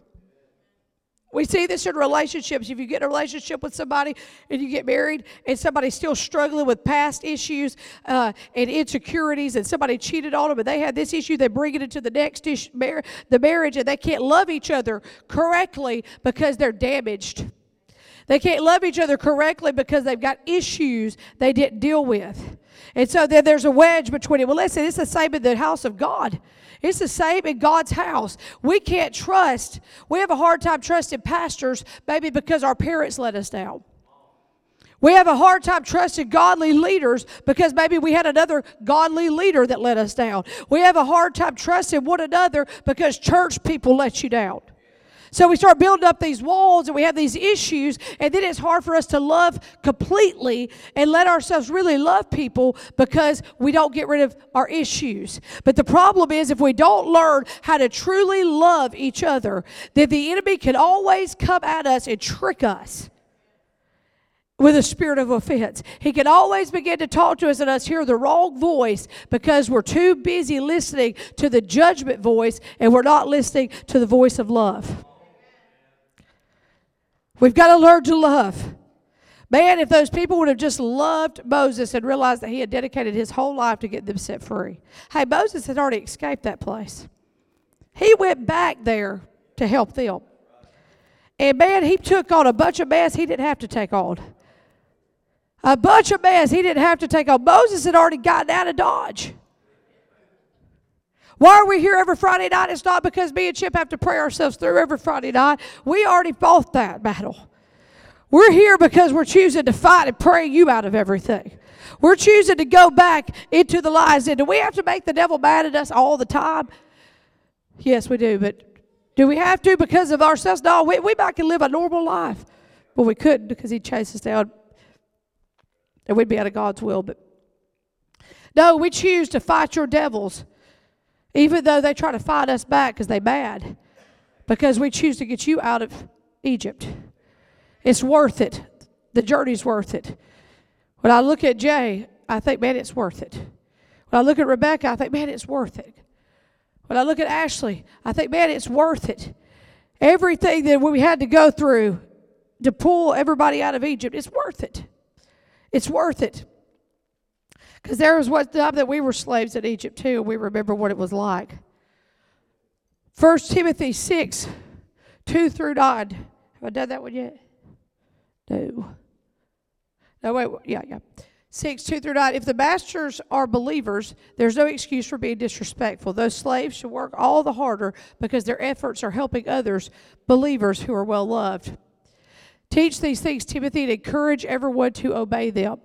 [SPEAKER 1] We see this in relationships. If you get in a relationship with somebody and you get married and somebody's still struggling with past issues uh, and insecurities and somebody cheated on them and they had this issue, they bring it into the next issue, mar- the marriage and they can't love each other correctly because they're damaged. They can't love each other correctly because they've got issues they didn't deal with. And so then there's a wedge between it. Well, listen, it's the same in the house of God. It's the same in God's house. We can't trust. We have a hard time trusting pastors, maybe because our parents let us down. We have a hard time trusting godly leaders because maybe we had another godly leader that let us down. We have a hard time trusting one another because church people let you down. So we start building up these walls and we have these issues, and then it's hard for us to love completely and let ourselves really love people because we don't get rid of our issues. But the problem is, if we don't learn how to truly love each other, then the enemy can always come at us and trick us with a spirit of offense. He can always begin to talk to us and us hear the wrong voice because we're too busy listening to the judgment voice and we're not listening to the voice of love. We've got to learn to love. Man, if those people would have just loved Moses and realized that he had dedicated his whole life to get them set free. Hey, Moses had already escaped that place. He went back there to help them. And man, he took on a bunch of mess he didn't have to take on. A bunch of mess he didn't have to take on. Moses had already gotten out of Dodge. Why are we here every Friday night? It's not because me and Chip have to pray ourselves through every Friday night. We already fought that battle. We're here because we're choosing to fight and pray you out of everything. We're choosing to go back into the lies. And do we have to make the devil mad at us all the time? Yes, we do. But do we have to because of ourselves? No, we, we might can live a normal life. But we couldn't because he'd chase us down. And we'd be out of God's will. But no, we choose to fight your devils even though they try to fight us back because they bad. Because we choose to get you out of Egypt. It's worth it. The journey's worth it. When I look at Jay, I think, man, it's worth it. When I look at Rebecca, I think, man, it's worth it. When I look at Ashley, I think, man, it's worth it. Everything that we had to go through to pull everybody out of Egypt, it's worth it. It's worth it. Because there was what time that we were slaves in Egypt too, and we remember what it was like. 1 Timothy 6, 2 through 9. Have I done that one yet? No. No, wait, yeah, yeah. 6, 2 through 9. If the masters are believers, there's no excuse for being disrespectful. Those slaves should work all the harder because their efforts are helping others, believers who are well loved. Teach these things, Timothy, and encourage everyone to obey them.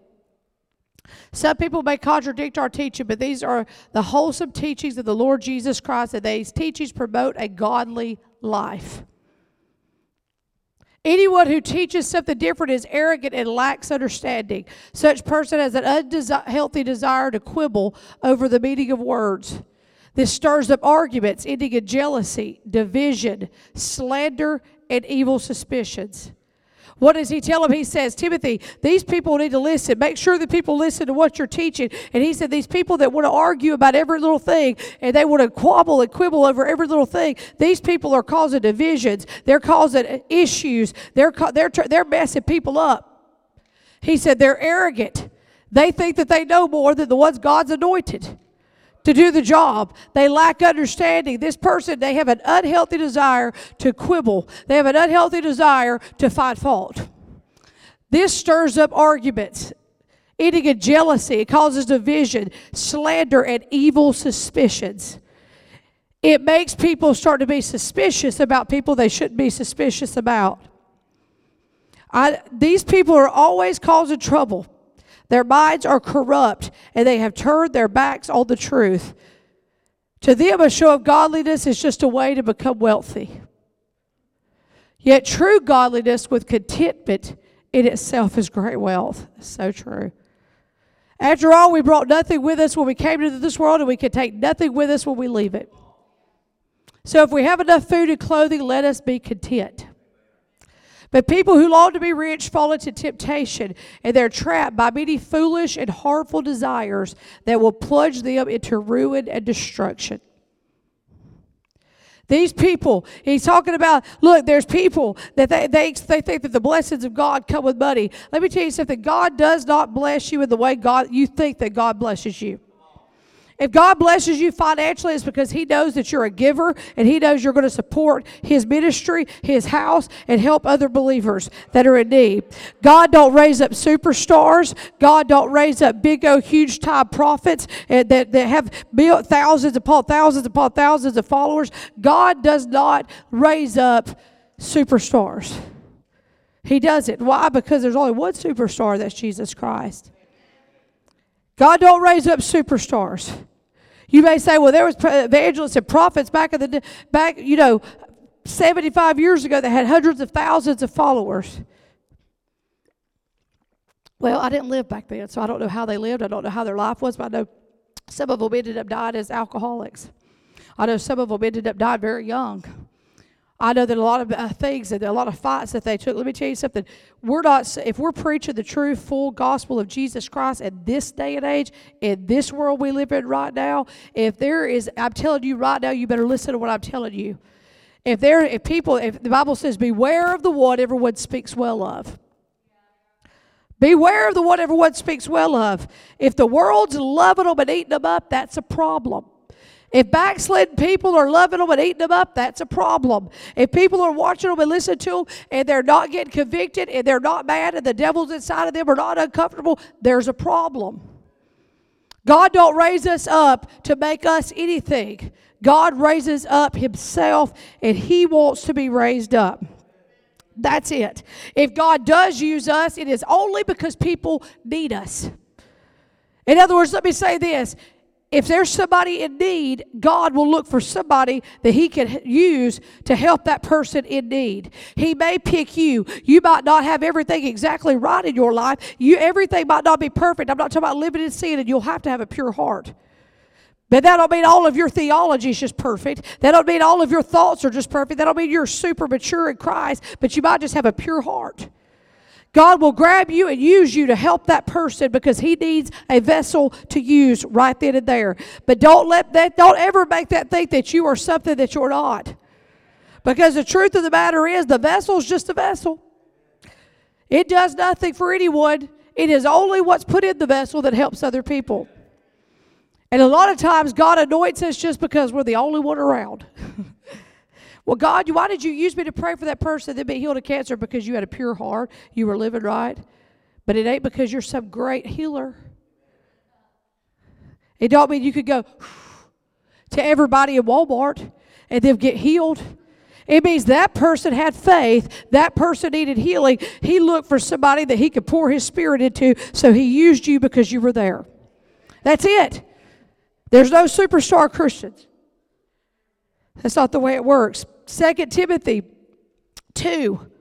[SPEAKER 1] Some people may contradict our teaching, but these are the wholesome teachings of the Lord Jesus Christ, and these teachings promote a godly life. Anyone who teaches something different is arrogant and lacks understanding. Such person has an unhealthy desire to quibble over the meaning of words. This stirs up arguments, ending in jealousy, division, slander, and evil suspicions. What does he tell him? He says, Timothy, these people need to listen. Make sure that people listen to what you're teaching. And he said, these people that want to argue about every little thing and they want to quabble and quibble over every little thing, these people are causing divisions. They're causing issues. They're, they're, they're messing people up. He said, they're arrogant. They think that they know more than the ones God's anointed to do the job. They lack understanding. This person, they have an unhealthy desire to quibble, they have an unhealthy desire to find fault. This stirs up arguments, eating a jealousy. It causes division, slander, and evil suspicions. It makes people start to be suspicious about people they shouldn't be suspicious about. I, these people are always causing trouble. Their minds are corrupt and they have turned their backs on the truth. To them, a show of godliness is just a way to become wealthy. Yet, true godliness with contentment in itself is great wealth. So true. After all, we brought nothing with us when we came into this world, and we can take nothing with us when we leave it. So, if we have enough food and clothing, let us be content. But people who long to be rich fall into temptation, and they're trapped by many foolish and harmful desires that will plunge them into ruin and destruction. These people, he's talking about, look, there's people that they, they, they think that the blessings of God come with money. Let me tell you something God does not bless you in the way God you think that God blesses you. If God blesses you financially, it's because He knows that you're a giver and He knows you're going to support His ministry, His house, and help other believers that are in need. God don't raise up superstars. God don't raise up big, old, huge time prophets that, that have built thousands upon thousands upon thousands of followers. God does not raise up superstars. He does it. Why? Because there's only one superstar, that's Jesus Christ. God don't raise up superstars. You may say, well, there was evangelists and prophets back in the back, you know, 75 years ago that had hundreds of thousands of followers. Well, I didn't live back then, so I don't know how they lived. I don't know how their life was, but I know some of them ended up dying as alcoholics. I know some of them ended up dying very young. I know that a lot of uh, things and a lot of fights that they took. Let me tell you something. We're not if we're preaching the true full gospel of Jesus Christ at this day and age, in this world we live in right now. If there is, I'm telling you right now, you better listen to what I'm telling you. If there, if people, if the Bible says, "Beware of the one everyone speaks well of." Beware of the one everyone speaks well of. If the world's loving them and eating them up, that's a problem. If backslidden people are loving them and eating them up, that's a problem. If people are watching them and listening to them and they're not getting convicted and they're not mad and the devil's inside of them are not uncomfortable, there's a problem. God don't raise us up to make us anything. God raises up himself and he wants to be raised up. That's it. If God does use us, it is only because people need us. In other words, let me say this if there's somebody in need, God will look for somebody that He can use to help that person in need. He may pick you. You might not have everything exactly right in your life. You everything might not be perfect. I'm not talking about living in sin, and you'll have to have a pure heart. But that don't mean all of your theology is just perfect. That don't mean all of your thoughts are just perfect. That don't mean you're super mature in Christ, but you might just have a pure heart. God will grab you and use you to help that person because he needs a vessel to use right then and there. But don't let that don't ever make that think that you are something that you're not. Because the truth of the matter is the vessel is just a vessel. It does nothing for anyone. It is only what's put in the vessel that helps other people. And a lot of times God anoints us just because we're the only one around. Well, God, why did you use me to pray for that person that be healed of cancer? Because you had a pure heart, you were living right. But it ain't because you're some great healer. It don't mean you could go to everybody in Walmart and them get healed. It means that person had faith. That person needed healing. He looked for somebody that he could pour his spirit into, so he used you because you were there. That's it. There's no superstar Christians. That's not the way it works. Second Timothy 2.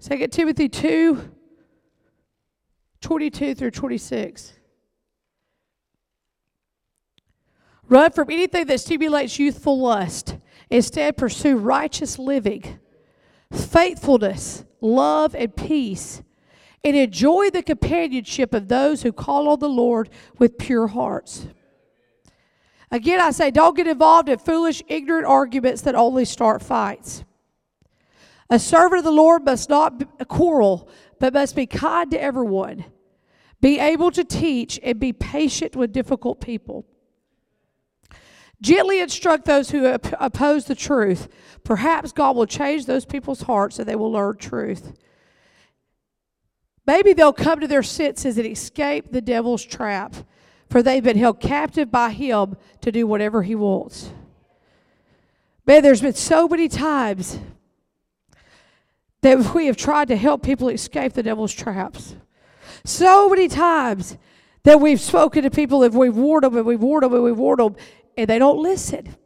[SPEAKER 1] 2 Timothy 2, 22 through 26. Run from anything that stimulates youthful lust. Instead, pursue righteous living, faithfulness, love, and peace, and enjoy the companionship of those who call on the Lord with pure hearts. Again, I say, don't get involved in foolish, ignorant arguments that only start fights. A servant of the Lord must not quarrel, but must be kind to everyone, be able to teach, and be patient with difficult people. Gently instruct those who oppose the truth. Perhaps God will change those people's hearts and they will learn truth. Maybe they'll come to their senses and escape the devil's trap, for they've been held captive by him to do whatever he wants. Man, there's been so many times that we have tried to help people escape the devil's traps. So many times that we've spoken to people and we've warned them and we've warned them and we've warned them, and they don't listen.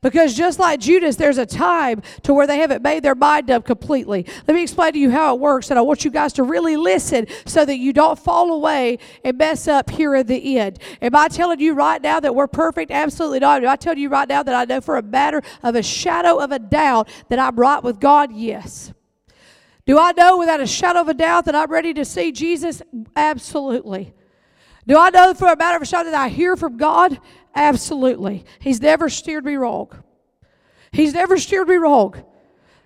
[SPEAKER 1] Because just like Judas, there's a time to where they haven't made their mind up completely. Let me explain to you how it works, and I want you guys to really listen so that you don't fall away and mess up here at the end. Am I telling you right now that we're perfect? Absolutely not. Am I telling you right now that I know for a matter of a shadow of a doubt that I'm right with God? Yes. Do I know without a shadow of a doubt that I'm ready to see Jesus? Absolutely. Do I know for a matter of a shadow that I hear from God? Absolutely. He's never steered me wrong. He's never steered me wrong.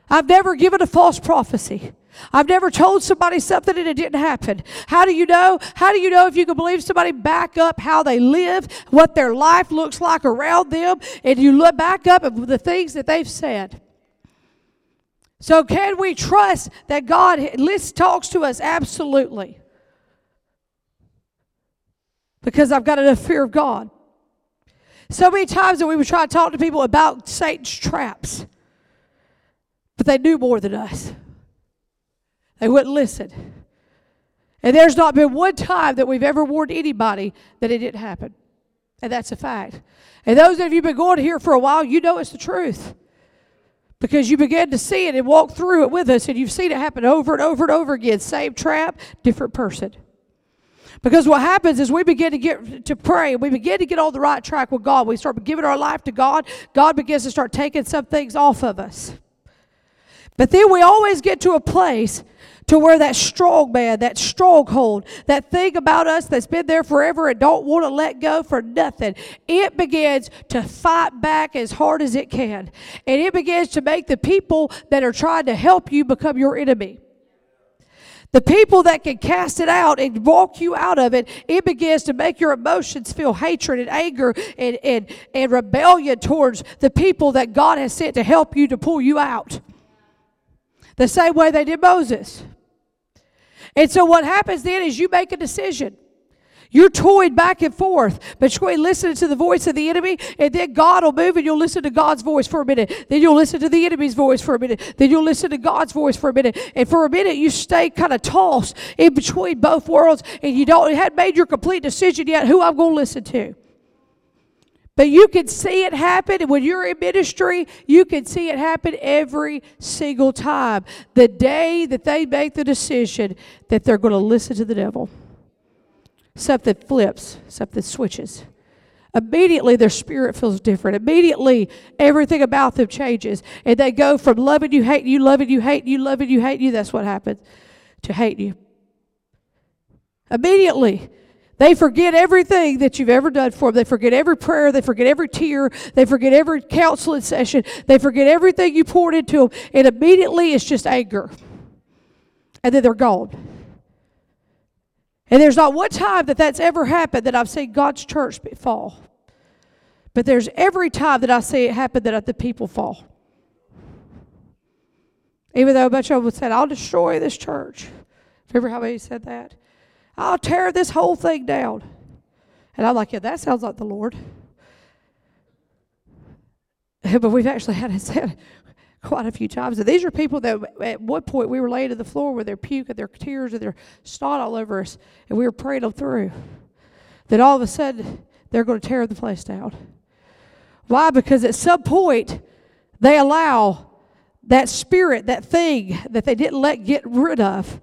[SPEAKER 1] I've never given a false prophecy. I've never told somebody something and it didn't happen. How do you know? How do you know if you can believe somebody back up how they live, what their life looks like around them, and you look back up at the things that they've said? So, can we trust that God list, talks to us? Absolutely. Because I've got enough fear of God. So many times that we would try to talk to people about Satan's traps, but they knew more than us. They wouldn't listen. And there's not been one time that we've ever warned anybody that it didn't happen. And that's a fact. And those of you who've been going here for a while, you know it's the truth because you began to see it and walk through it with us and you've seen it happen over and over and over again same trap different person because what happens is we begin to get to pray we begin to get on the right track with god we start giving our life to god god begins to start taking some things off of us but then we always get to a place to where that strong man, that stronghold, that thing about us that's been there forever and don't want to let go for nothing, it begins to fight back as hard as it can. And it begins to make the people that are trying to help you become your enemy. The people that can cast it out and walk you out of it, it begins to make your emotions feel hatred and anger and, and, and rebellion towards the people that God has sent to help you to pull you out. The same way they did Moses. And so what happens then is you make a decision. You're toyed back and forth between listening to the voice of the enemy, and then God will move and you'll listen to God's voice for a minute. Then you'll listen to the enemy's voice for a minute. Then you'll listen to God's voice for a minute. And for a minute, you stay kind of tossed in between both worlds, and you don't hadn't made your complete decision yet who I'm going to listen to. But you can see it happen. And when you're in ministry, you can see it happen every single time. The day that they make the decision that they're going to listen to the devil, something flips, something switches. Immediately, their spirit feels different. Immediately, everything about them changes. And they go from loving you, hating you, loving you, hating you, loving you, hating you. That's what happens to hate you. Immediately, they forget everything that you've ever done for them. They forget every prayer. They forget every tear. They forget every counseling session. They forget everything you poured into them. And immediately it's just anger. And then they're gone. And there's not one time that that's ever happened that I've seen God's church fall. But there's every time that I see it happen that the people fall. Even though a bunch of them said, I'll destroy this church. Remember how many said that? I'll tear this whole thing down. And I'm like, yeah, that sounds like the Lord. but we've actually had it said quite a few times. And these are people that at one point we were laying to the floor with their puke and their tears and their snot all over us, and we were praying them through. Then all of a sudden, they're going to tear the place down. Why? Because at some point, they allow that spirit, that thing that they didn't let get rid of,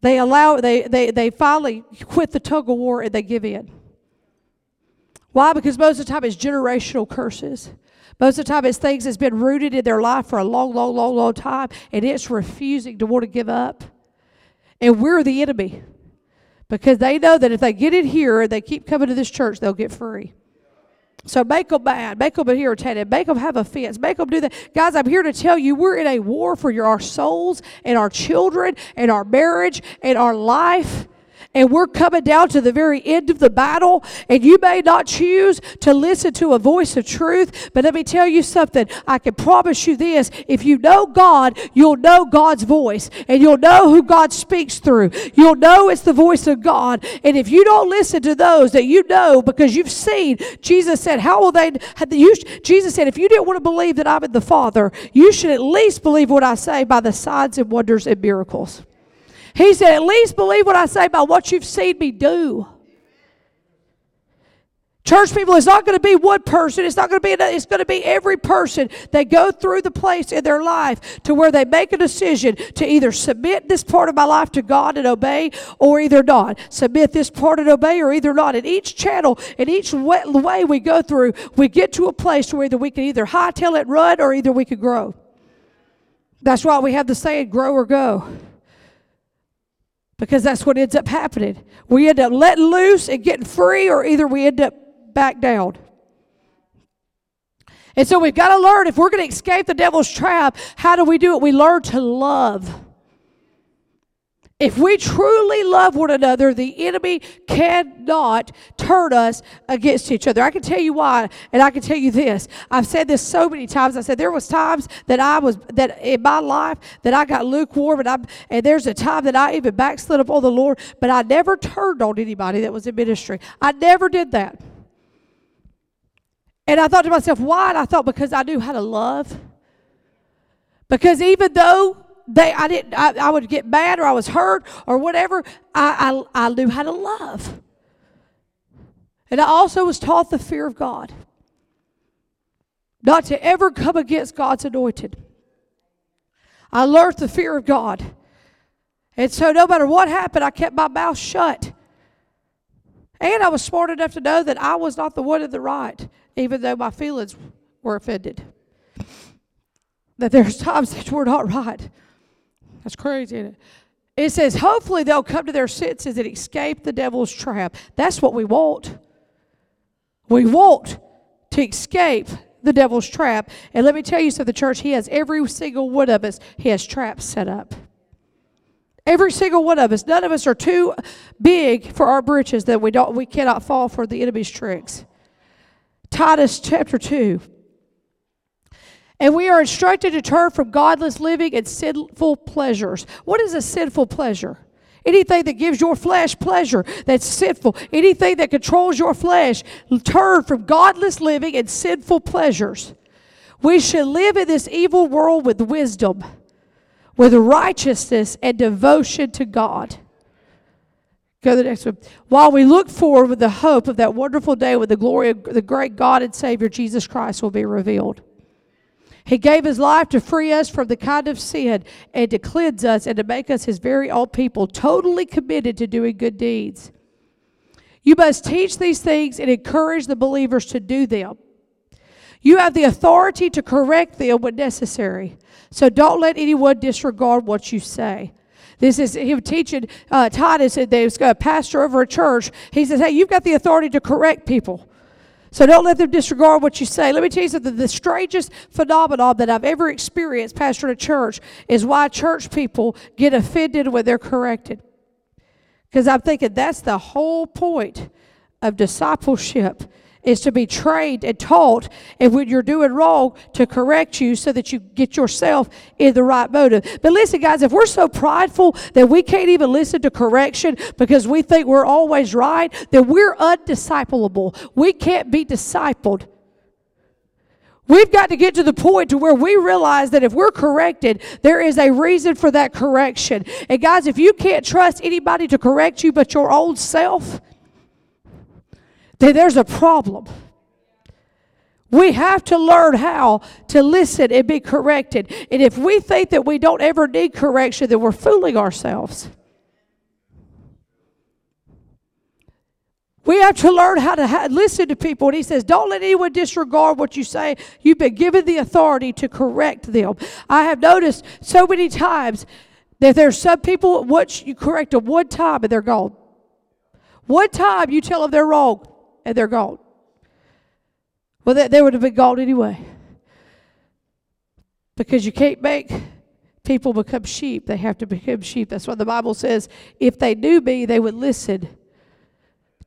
[SPEAKER 1] they allow they they they finally quit the tug of war and they give in. Why? Because most of the time it's generational curses. Most of the time it's things that's been rooted in their life for a long, long, long, long time, and it's refusing to want to give up. And we're the enemy. Because they know that if they get in here and they keep coming to this church, they'll get free. So make them mad, make them irritated, make them have offense, make them do that. Guys, I'm here to tell you we're in a war for your, our souls and our children and our marriage and our life and we're coming down to the very end of the battle, and you may not choose to listen to a voice of truth, but let me tell you something. I can promise you this if you know God, you'll know God's voice, and you'll know who God speaks through. You'll know it's the voice of God. And if you don't listen to those that you know because you've seen, Jesus said, How will they? You, Jesus said, If you didn't want to believe that I'm in the Father, you should at least believe what I say by the signs and wonders and miracles. He said, At least believe what I say by what you've seen me do. Church people, it's not going to be one person. It's not going to be. It's going to be every person. They go through the place in their life to where they make a decision to either submit this part of my life to God and obey, or either not. Submit this part and obey, or either not. In each channel, in each way we go through, we get to a place where either we can either hightail it, run, or either we can grow. That's why we have the saying, "Grow or go." Because that's what ends up happening. We end up letting loose and getting free, or either we end up back down. And so we've got to learn if we're going to escape the devil's trap, how do we do it? We learn to love. If we truly love one another, the enemy cannot turn us against each other. I can tell you why, and I can tell you this. I've said this so many times. I said there was times that I was that in my life that I got lukewarm, and I and there's a time that I even backslid upon the Lord, but I never turned on anybody that was in ministry. I never did that. And I thought to myself, why? And I thought because I knew how to love. Because even though they I didn't I, I would get mad or I was hurt or whatever. I, I I knew how to love. And I also was taught the fear of God. Not to ever come against God's anointed. I learned the fear of God. And so no matter what happened, I kept my mouth shut. And I was smart enough to know that I was not the one in the right, even though my feelings were offended. That there's times that were not right. That's crazy, it? It says, hopefully they'll come to their senses and escape the devil's trap. That's what we want. We want to escape the devil's trap. And let me tell you, so the church, he has every single one of us, he has traps set up. Every single one of us. None of us are too big for our britches that we don't we cannot fall for the enemy's tricks. Titus chapter 2. And we are instructed to turn from godless living and sinful pleasures. What is a sinful pleasure? Anything that gives your flesh pleasure, that's sinful. Anything that controls your flesh, turn from godless living and sinful pleasures. We should live in this evil world with wisdom, with righteousness and devotion to God. Go to the next one. While we look forward with the hope of that wonderful day when the glory of the great God and Savior Jesus Christ will be revealed. He gave his life to free us from the kind of sin and to cleanse us and to make us his very own people, totally committed to doing good deeds. You must teach these things and encourage the believers to do them. You have the authority to correct them when necessary. So don't let anyone disregard what you say. This is him teaching uh, Titus, and there's a pastor over a church. He says, Hey, you've got the authority to correct people. So don't let them disregard what you say. Let me tell you something. The strangest phenomenon that I've ever experienced pastoring a church is why church people get offended when they're corrected. Because I'm thinking that's the whole point of discipleship is to be trained and taught, and when you're doing wrong, to correct you so that you get yourself in the right motive. But listen, guys, if we're so prideful that we can't even listen to correction because we think we're always right, then we're undiscipleable. We can't be discipled. We've got to get to the point to where we realize that if we're corrected, there is a reason for that correction. And guys, if you can't trust anybody to correct you but your old self, there's a problem. We have to learn how to listen and be corrected. And if we think that we don't ever need correction, then we're fooling ourselves. We have to learn how to ha- listen to people. And he says, Don't let anyone disregard what you say. You've been given the authority to correct them. I have noticed so many times that there's some people, once you correct them one time and they're gone. One time you tell them they're wrong and they're gone. Well, they, they would have been gone anyway. Because you can't make people become sheep, they have to become sheep. That's what the Bible says. If they knew me, they would listen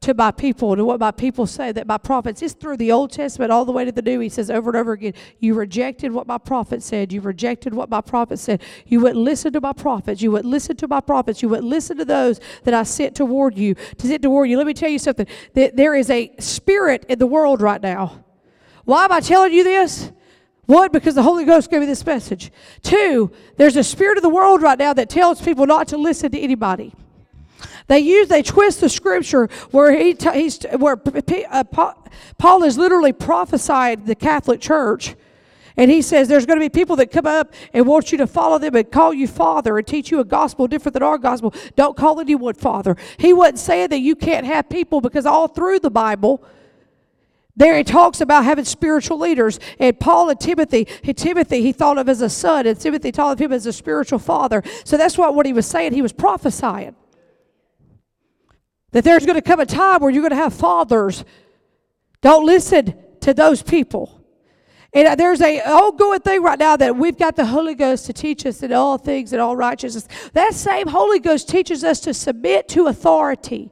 [SPEAKER 1] to my people, to what my people say, that my prophets, it's through the Old Testament all the way to the New. He says over and over again, You rejected what my prophet said. You rejected what my prophet said. You wouldn't listen to my prophets. You wouldn't listen to my prophets. You wouldn't listen to those that I sent toward you, to send toward you. Let me tell you something. There is a spirit in the world right now. Why am I telling you this? One, because the Holy Ghost gave me this message. Two, there's a spirit of the world right now that tells people not to listen to anybody. They use, they twist the scripture where he, t- he's, where P- uh, Paul is literally prophesied the Catholic Church. And he says there's going to be people that come up and want you to follow them and call you father and teach you a gospel different than our gospel. Don't call anyone father. He wasn't saying that you can't have people because all through the Bible, there he talks about having spiritual leaders. And Paul and Timothy, Timothy he thought of as a son, and Timothy thought of him as a spiritual father. So that's what, what he was saying. He was prophesying. That there's going to come a time where you're going to have fathers. Don't listen to those people. And uh, there's a ongoing thing right now that we've got the Holy Ghost to teach us in all things and all righteousness. That same Holy Ghost teaches us to submit to authority.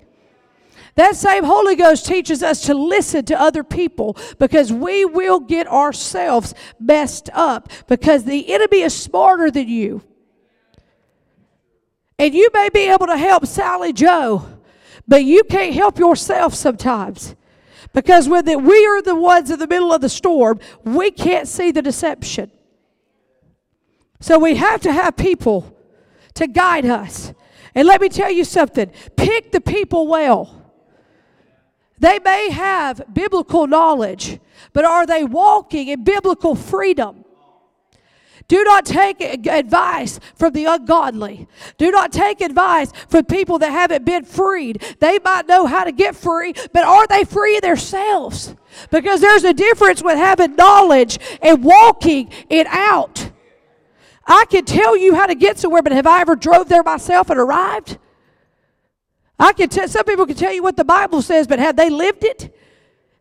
[SPEAKER 1] That same Holy Ghost teaches us to listen to other people because we will get ourselves messed up because the enemy is smarter than you. And you may be able to help Sally Joe but you can't help yourself sometimes. Because when we are the ones in the middle of the storm, we can't see the deception. So we have to have people to guide us. And let me tell you something pick the people well. They may have biblical knowledge, but are they walking in biblical freedom? Do not take advice from the ungodly. Do not take advice from people that haven't been freed. They might know how to get free, but are they free themselves? Because there's a difference with having knowledge and walking it out. I can tell you how to get somewhere, but have I ever drove there myself and arrived? I can tell some people can tell you what the Bible says, but have they lived it?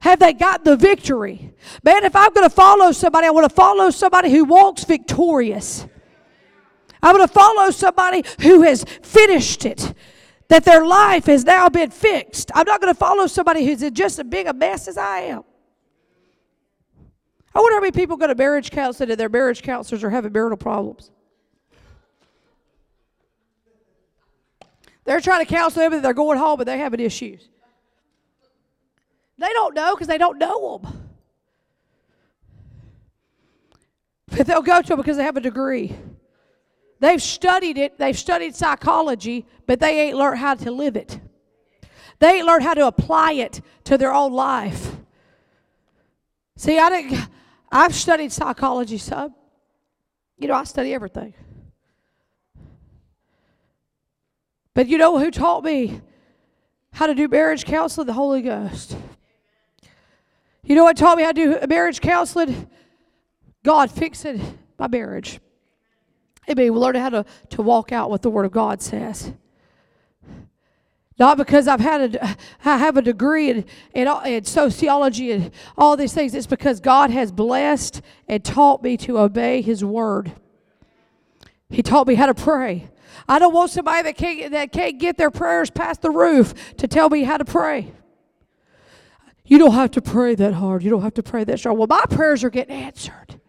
[SPEAKER 1] Have they got the victory? Man, if I'm going to follow somebody, I want to follow somebody who walks victorious. I'm going to follow somebody who has finished it, that their life has now been fixed. I'm not going to follow somebody who's in just as big a mess as I am. I wonder how many people go to marriage counseling and their marriage counselors are having marital problems. They're trying to counsel them and they're going home, but they're having issues. They don't know because they don't know them. But they'll go to them because they have a degree. They've studied it, they've studied psychology, but they ain't learned how to live it. They ain't learned how to apply it to their own life. See, I didn't, I've studied psychology some. You know, I study everything. But you know who taught me how to do marriage counseling? The Holy Ghost. You know what taught me how to do marriage counseling? God fixing my marriage. Amen. We learn how to, to walk out what the Word of God says. Not because I've had a, I have a degree in, in, in sociology and all these things. It's because God has blessed and taught me to obey His Word. He taught me how to pray. I don't want somebody that can't, that can't get their prayers past the roof to tell me how to pray. You don't have to pray that hard. You don't have to pray that strong. Well, my prayers are getting answered.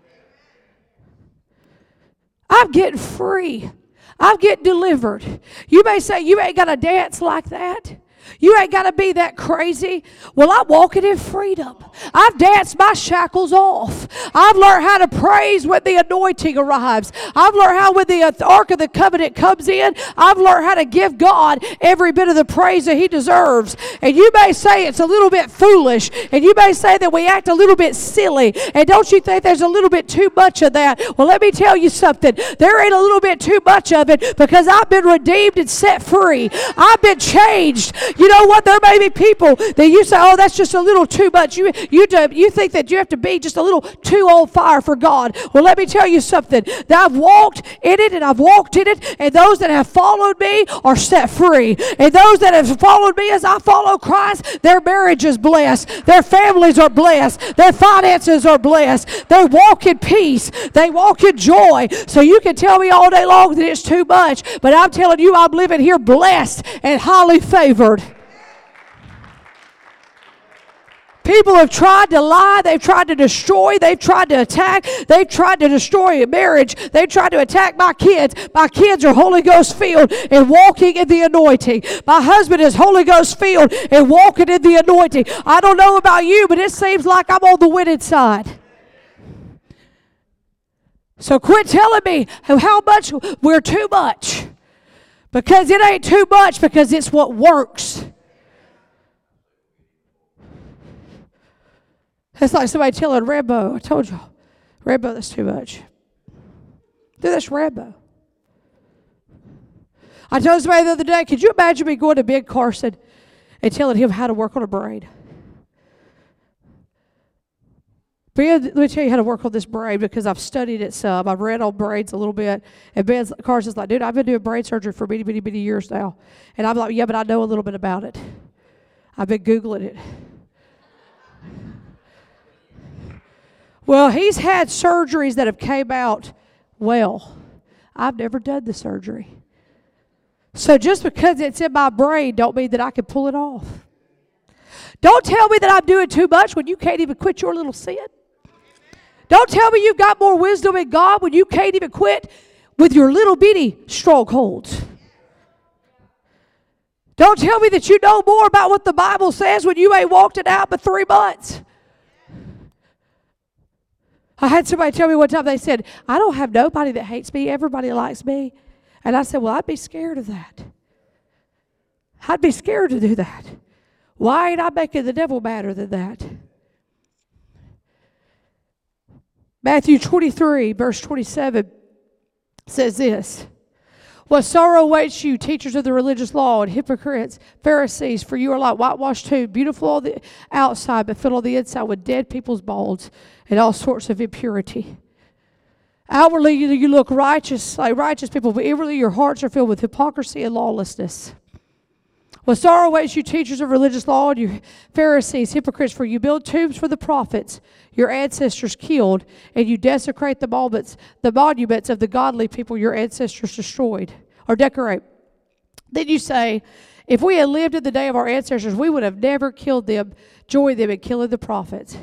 [SPEAKER 1] I'm getting free. I'm getting delivered. You may say, You ain't got to dance like that. You ain't got to be that crazy. Well, I'm walking in freedom. I've danced my shackles off. I've learned how to praise when the anointing arrives. I've learned how when the Ark of the Covenant comes in, I've learned how to give God every bit of the praise that He deserves. And you may say it's a little bit foolish, and you may say that we act a little bit silly. And don't you think there's a little bit too much of that? Well, let me tell you something. There ain't a little bit too much of it because I've been redeemed and set free. I've been changed. You know what? There may be people that you say, oh, that's just a little too much. You, you, do, you think that you have to be just a little too on fire for God. Well, let me tell you something. That I've walked in it and I've walked in it, and those that have followed me are set free. And those that have followed me as I follow Christ, their marriage is blessed. Their families are blessed. Their finances are blessed. They walk in peace. They walk in joy. So you can tell me all day long that it's too much, but I'm telling you, I'm living here blessed and highly favored. People have tried to lie, they've tried to destroy, they've tried to attack, they've tried to destroy a marriage, they've tried to attack my kids. My kids are Holy Ghost filled and walking in the anointing. My husband is Holy Ghost filled and walking in the anointing. I don't know about you, but it seems like I'm on the winning side. So quit telling me how much we're too much. Because it ain't too much, because it's what works. It's like somebody telling Rambo, I told y'all, Rambo, that's too much. Dude, that's Rambo. I told somebody the other day, could you imagine me going to Ben Carson and telling him how to work on a braid? Ben, let me tell you how to work on this braid because I've studied it some. I've read on braids a little bit. And Ben Carson's like, dude, I've been doing braid surgery for many, many, many years now. And I'm like, yeah, but I know a little bit about it. I've been Googling it. Well, he's had surgeries that have came out well. I've never done the surgery. So just because it's in my brain don't mean that I can pull it off. Don't tell me that I'm doing too much when you can't even quit your little sin. Don't tell me you've got more wisdom in God when you can't even quit with your little bitty strongholds. Don't tell me that you know more about what the Bible says when you ain't walked it out but three months. I had somebody tell me one time, they said, I don't have nobody that hates me, everybody likes me. And I said, Well, I'd be scared of that. I'd be scared to do that. Why ain't I making the devil madder than that? Matthew 23, verse 27 says this. What sorrow awaits you, teachers of the religious law and hypocrites, Pharisees, for you are like whitewashed tomb, beautiful on the outside, but filled on the inside with dead people's bones and all sorts of impurity. Outwardly, you look righteous, like righteous people, but inwardly your hearts are filled with hypocrisy and lawlessness. What sorrow awaits you, teachers of religious law, and you Pharisees, hypocrites, for you build tombs for the prophets your ancestors killed, and you desecrate the monuments, the monuments of the godly people your ancestors destroyed or decorate. Then you say, if we had lived in the day of our ancestors, we would have never killed them, joined them in killing the prophets.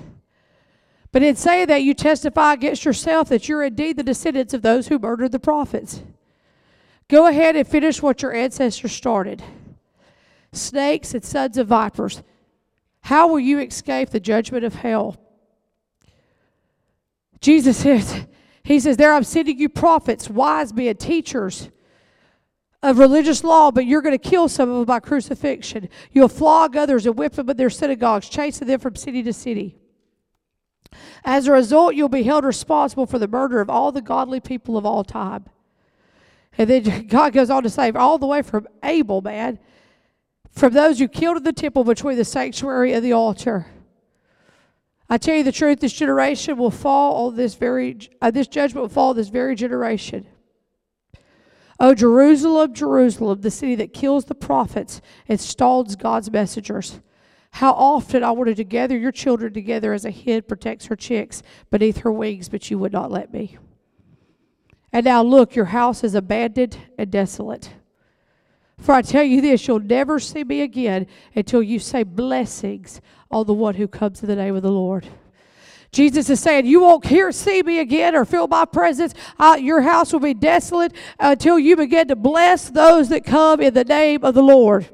[SPEAKER 1] But in saying that, you testify against yourself that you're indeed the descendants of those who murdered the prophets. Go ahead and finish what your ancestors started. Snakes and sons of vipers, how will you escape the judgment of hell? Jesus says, He says, There I'm sending you prophets, wise men, teachers of religious law, but you're going to kill some of them by crucifixion. You'll flog others and whip them in their synagogues, chasing them from city to city. As a result, you'll be held responsible for the murder of all the godly people of all time. And then God goes on to say, all the way from Abel, man, from those who killed in the temple between the sanctuary and the altar. I tell you the truth, this generation will fall on this very, uh, this judgment will fall on this very generation. Oh, Jerusalem, Jerusalem, the city that kills the prophets and stalls God's messengers. How often I wanted to gather your children together as a hen protects her chicks beneath her wings, but you would not let me. And now look, your house is abandoned and desolate. For I tell you this, you'll never see me again until you say blessings on the one who comes in the name of the Lord. Jesus is saying, You won't hear, see me again or feel my presence. Your house will be desolate until you begin to bless those that come in the name of the Lord.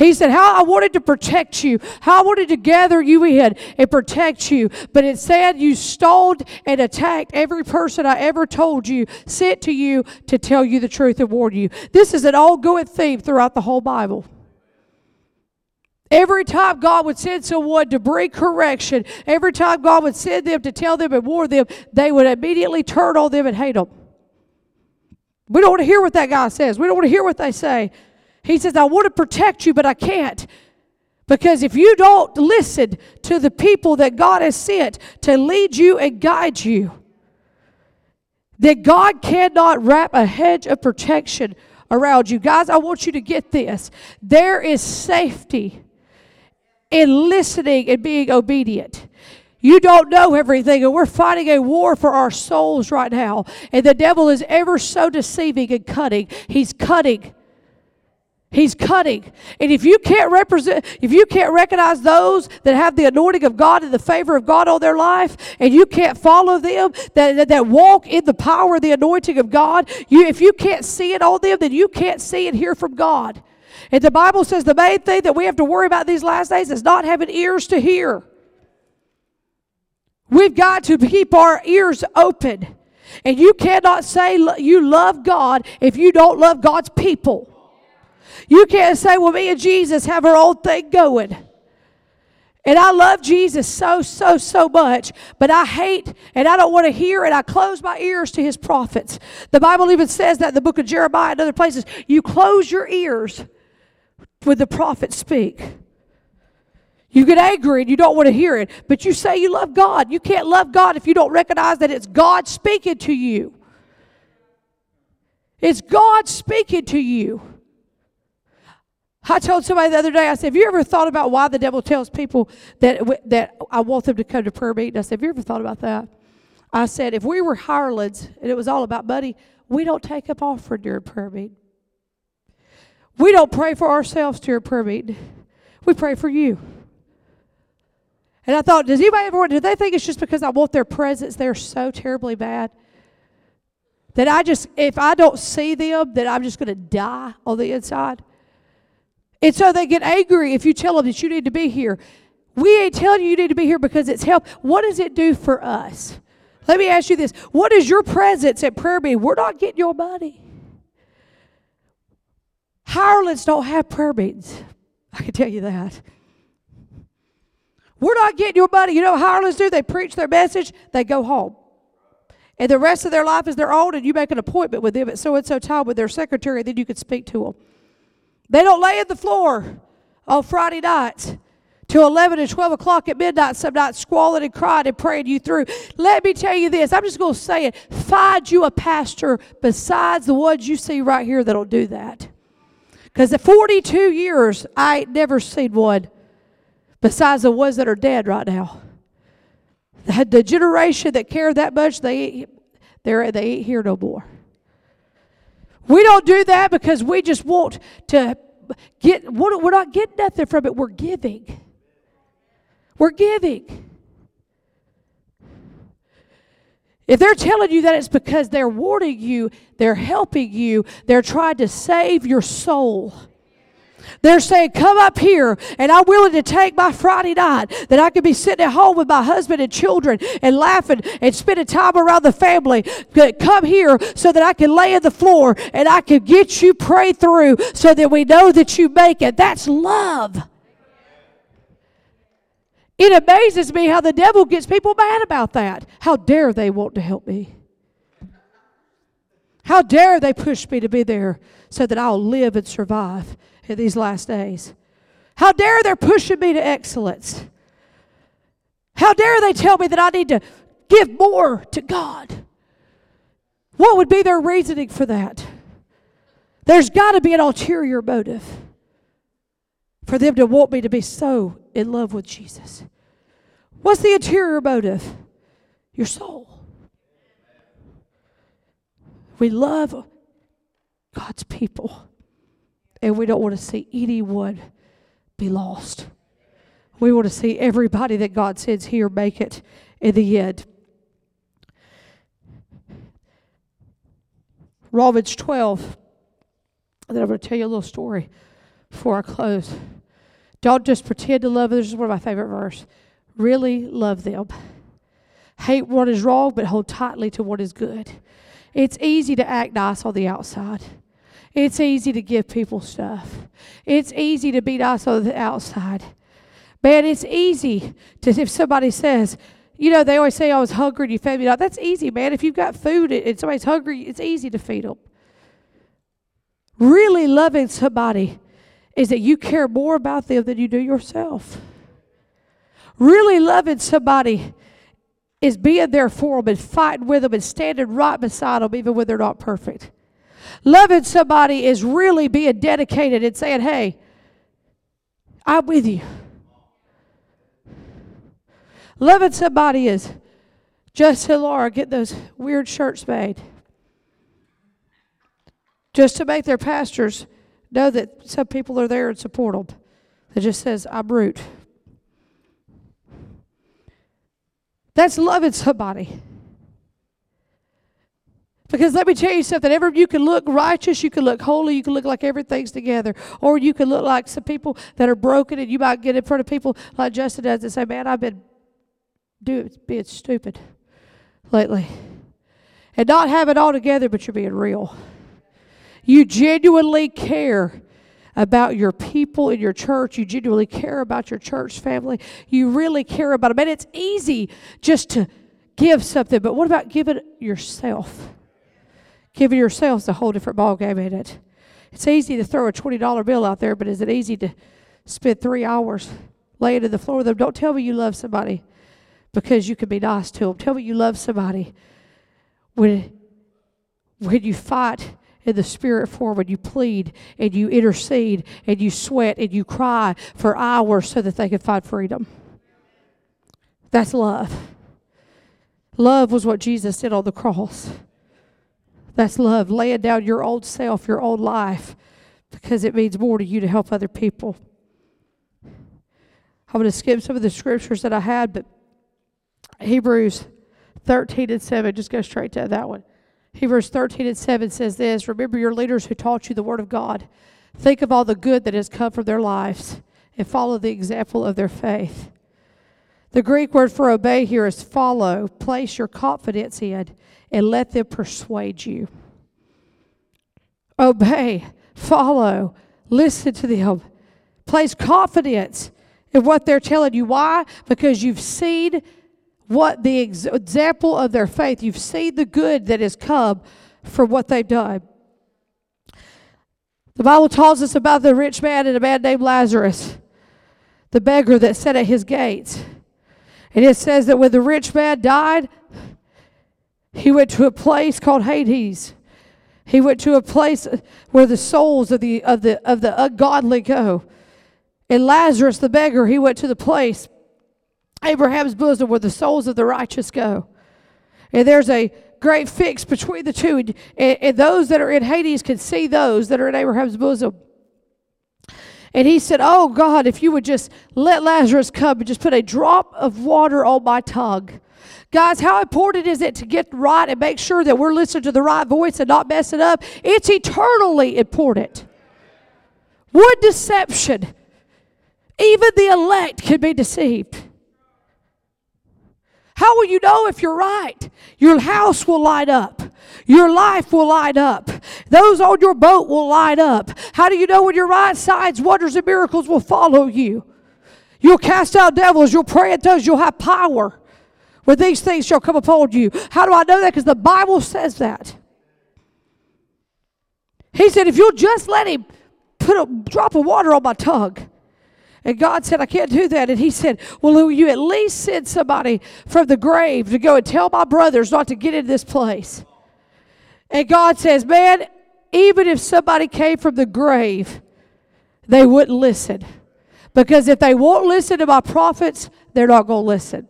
[SPEAKER 1] He said, How I wanted to protect you, how I wanted to gather you in and protect you. But instead, you stoned and attacked every person I ever told you, sent to you to tell you the truth and warn you. This is an ongoing theme throughout the whole Bible. Every time God would send someone to bring correction, every time God would send them to tell them and warn them, they would immediately turn on them and hate them. We don't want to hear what that guy says. We don't want to hear what they say. He says, I want to protect you, but I can't. Because if you don't listen to the people that God has sent to lead you and guide you, that God cannot wrap a hedge of protection around you. Guys, I want you to get this. There is safety in listening and being obedient. You don't know everything, and we're fighting a war for our souls right now. And the devil is ever so deceiving and cutting. He's cutting. He's cutting. And if you can't represent, if you can't recognize those that have the anointing of God and the favor of God on their life, and you can't follow them, that, that, that walk in the power of the anointing of God, you, if you can't see it on them, then you can't see and hear from God. And the Bible says the main thing that we have to worry about these last days is not having ears to hear. We've got to keep our ears open. And you cannot say you love God if you don't love God's people. You can't say, well, me and Jesus have our old thing going. And I love Jesus so, so, so much, but I hate and I don't want to hear and I close my ears to his prophets. The Bible even says that in the book of Jeremiah and other places. You close your ears when the prophets speak. You get angry and you don't want to hear it, but you say you love God. You can't love God if you don't recognize that it's God speaking to you. It's God speaking to you. I told somebody the other day, I said, Have you ever thought about why the devil tells people that, that I want them to come to prayer meeting? I said, Have you ever thought about that? I said, If we were hirelings and it was all about money, we don't take up offering during prayer meeting. We don't pray for ourselves during prayer meeting. We pray for you. And I thought, does anybody ever do they think it's just because I want their presence They're so terribly bad? That I just, if I don't see them, that I'm just going to die on the inside? And so they get angry if you tell them that you need to be here. We ain't telling you you need to be here because it's help. What does it do for us? Let me ask you this. What is your presence at prayer meeting? We're not getting your money. Hirelings don't have prayer meetings. I can tell you that. We're not getting your money. You know what hirelings do? They preach their message, they go home. And the rest of their life is their own, and you make an appointment with them at so and so time with their secretary, and then you can speak to them. They don't lay on the floor on Friday nights till 11 and 12 o'clock at midnight some nights squalling and crying and praying you through. Let me tell you this. I'm just going to say it. Find you a pastor besides the ones you see right here that'll do that. Because at 42 years, I ain't never seen one besides the ones that are dead right now. The, the generation that care that much, they, they're, they ain't here no more. We don't do that because we just want to get, we're not getting nothing from it. We're giving. We're giving. If they're telling you that it's because they're warning you, they're helping you, they're trying to save your soul. They're saying, Come up here, and I'm willing to take my Friday night that I could be sitting at home with my husband and children and laughing and spending time around the family. Come here so that I can lay on the floor and I can get you prayed through so that we know that you make it. That's love. It amazes me how the devil gets people mad about that. How dare they want to help me? How dare they push me to be there so that I'll live and survive in these last days? How dare they're pushing me to excellence? How dare they tell me that I need to give more to God? What would be their reasoning for that? There's got to be an ulterior motive for them to want me to be so in love with Jesus. What's the interior motive? Your soul. We love God's people. And we don't want to see anyone be lost. We want to see everybody that God sends here make it in the end. Romans 12. And then I'm going to tell you a little story before I close. Don't just pretend to love others. This is one of my favorite verses. Really love them. Hate what is wrong, but hold tightly to what is good. It's easy to act nice on the outside. It's easy to give people stuff. It's easy to beat us on the outside. Man, it's easy to, if somebody says, you know, they always say, I was hungry and you fed me. That's easy, man. If you've got food and somebody's hungry, it's easy to feed them. Really loving somebody is that you care more about them than you do yourself. Really loving somebody is being there for them and fighting with them and standing right beside them even when they're not perfect. Loving somebody is really being dedicated and saying, hey, I'm with you. Loving somebody is just to Laura get those weird shirts made. Just to make their pastors know that some people are there and support them. That just says, I'm root. That's loving somebody. Because let me tell you something, ever you can look righteous, you can look holy, you can look like everything's together. Or you can look like some people that are broken and you might get in front of people like Justin does and say, Man, I've been doing being stupid lately. And not have it all together, but you're being real. You genuinely care about your people in your church. You genuinely care about your church family. You really care about them. And it's easy just to give something, but what about giving yourself? Giving yourselves a whole different ball game in it. It's easy to throw a $20 bill out there, but is it easy to spend three hours laying on the floor with them? Don't tell me you love somebody because you can be nice to them. Tell me you love somebody when, when you fight in the spirit for when you plead and you intercede and you sweat and you cry for hours so that they can find freedom. That's love. Love was what Jesus did on the cross. That's love, laying down your old self, your old life, because it means more to you to help other people. I'm going to skip some of the scriptures that I had, but Hebrews 13 and 7, just go straight to that one. Hebrews 13 and 7 says this Remember your leaders who taught you the word of God. Think of all the good that has come from their lives and follow the example of their faith. The Greek word for obey here is follow. Place your confidence in and let them persuade you. Obey, follow, listen to them. Place confidence in what they're telling you. Why? Because you've seen what the ex- example of their faith, you've seen the good that has come from what they've done. The Bible tells us about the rich man and a man named Lazarus, the beggar that sat at his gates. And it says that when the rich man died, he went to a place called Hades. He went to a place where the souls of the of the of the ungodly go. And Lazarus the beggar, he went to the place Abraham's bosom where the souls of the righteous go. And there's a great fix between the two. And, and, those that are in Hades can see those that are in Abraham's bosom. And he said, Oh God, if you would just let Lazarus come and just put a drop of water on my tongue. Guys, how important is it to get right and make sure that we're listening to the right voice and not mess it up? It's eternally important. What deception, even the elect can be deceived. How will you know if you're right? Your house will light up. Your life will light up. Those on your boat will light up. How do you know when you're right? Signs, wonders, and miracles will follow you. You'll cast out devils. You'll pray in tongues. You'll have power. Where these things shall come upon you. How do I know that? Because the Bible says that. He said, if you'll just let him put a drop of water on my tongue, and God said, I can't do that. And he said, Well, will you at least send somebody from the grave to go and tell my brothers not to get in this place? And God says, Man, even if somebody came from the grave, they wouldn't listen. Because if they won't listen to my prophets, they're not going to listen.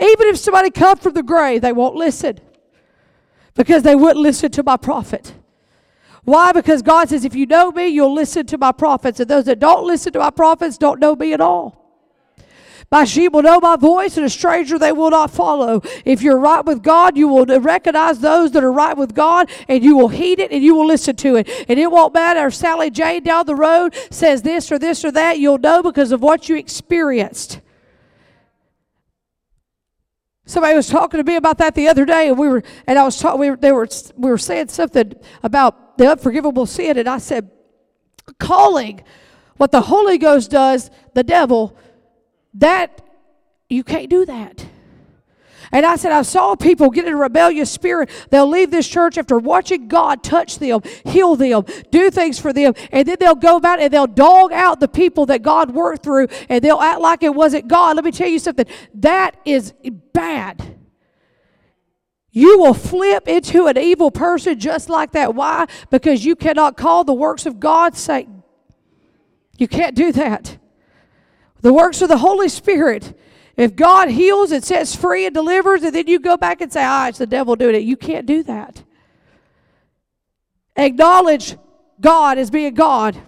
[SPEAKER 1] Even if somebody come from the grave, they won't listen. Because they wouldn't listen to my prophet. Why? Because God says, if you know me, you'll listen to my prophets. And those that don't listen to my prophets don't know me at all. My sheep will know my voice, and a stranger they will not follow. If you're right with God, you will recognize those that are right with God, and you will heed it and you will listen to it. And it won't matter if Sally Jane down the road says this or this or that, you'll know because of what you experienced. Somebody was talking to me about that the other day, and we were, and I was talking. We were, they were, we were saying something about the unforgivable sin, and I said, calling what the Holy Ghost does, the devil that, you can't do that. And I said, I saw people get in a rebellious spirit. They'll leave this church after watching God touch them, heal them, do things for them, and then they'll go about and they'll dog out the people that God worked through, and they'll act like it wasn't God. Let me tell you something. That is bad. You will flip into an evil person just like that. Why? Because you cannot call the works of God Satan. You can't do that. The works of the Holy Spirit. If God heals and sets free and delivers, and then you go back and say, ah, it's the devil doing it. You can't do that. Acknowledge God as being God.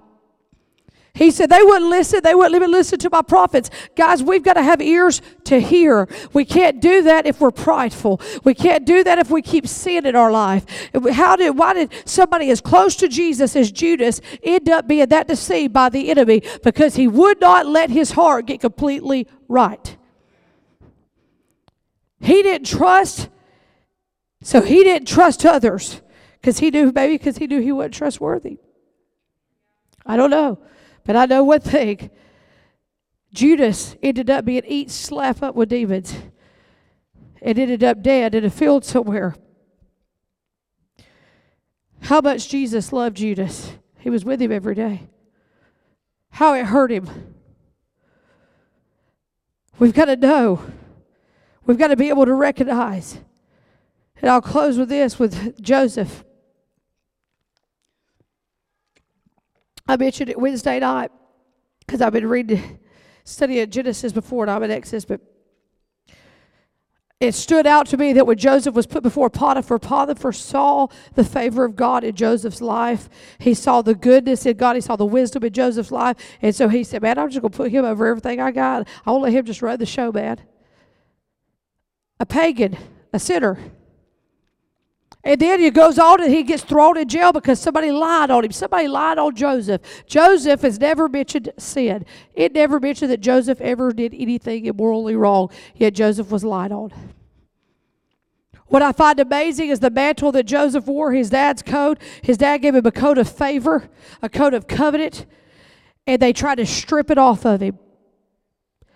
[SPEAKER 1] He said they wouldn't listen. They wouldn't even listen to my prophets. Guys, we've got to have ears to hear. We can't do that if we're prideful. We can't do that if we keep sin in our life. How did, why did somebody as close to Jesus as Judas end up being that deceived by the enemy? Because he would not let his heart get completely right. He didn't trust, so he didn't trust others because he knew, maybe because he knew he wasn't trustworthy. I don't know. But I know one thing Judas ended up being eat slap up with demons and ended up dead in a field somewhere. How much Jesus loved Judas. He was with him every day. How it hurt him. We've got to know. We've got to be able to recognize. And I'll close with this with Joseph. I mentioned it Wednesday night because I've been reading, studying Genesis before and I'm in Exodus, but it stood out to me that when Joseph was put before Potiphar, Potiphar saw the favor of God in Joseph's life. He saw the goodness in God. He saw the wisdom in Joseph's life. And so he said, Man, I'm just going to put him over everything I got. I won't let him just run the show, man. A pagan, a sinner and then he goes on and he gets thrown in jail because somebody lied on him. Somebody lied on Joseph. Joseph has never mentioned sin. It never mentioned that Joseph ever did anything immorally wrong, yet Joseph was lied on. What I find amazing is the mantle that Joseph wore, his dad's coat. His dad gave him a coat of favor, a coat of covenant, and they tried to strip it off of him.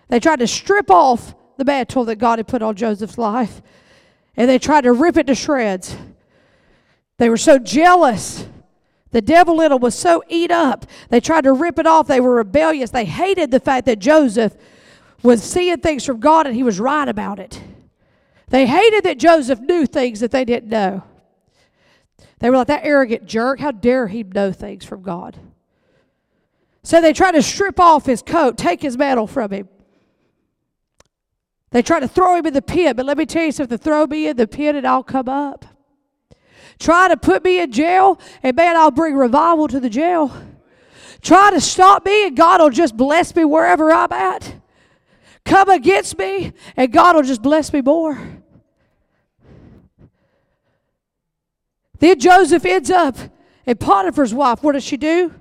[SPEAKER 1] They tried to strip off the mantle that God had put on Joseph's life, and they tried to rip it to shreds. They were so jealous. The devil in them was so eat up. They tried to rip it off. They were rebellious. They hated the fact that Joseph was seeing things from God and he was right about it. They hated that Joseph knew things that they didn't know. They were like, that arrogant jerk, how dare he know things from God? So they tried to strip off his coat, take his mantle from him. They tried to throw him in the pit, but let me tell you something throw me in the pit and I'll come up try to put me in jail, and man, I'll bring revival to the jail. Try to stop me, and God will just bless me wherever I'm at. Come against me, and God will just bless me more. Then Joseph ends up, and Potiphar's wife, what does she do?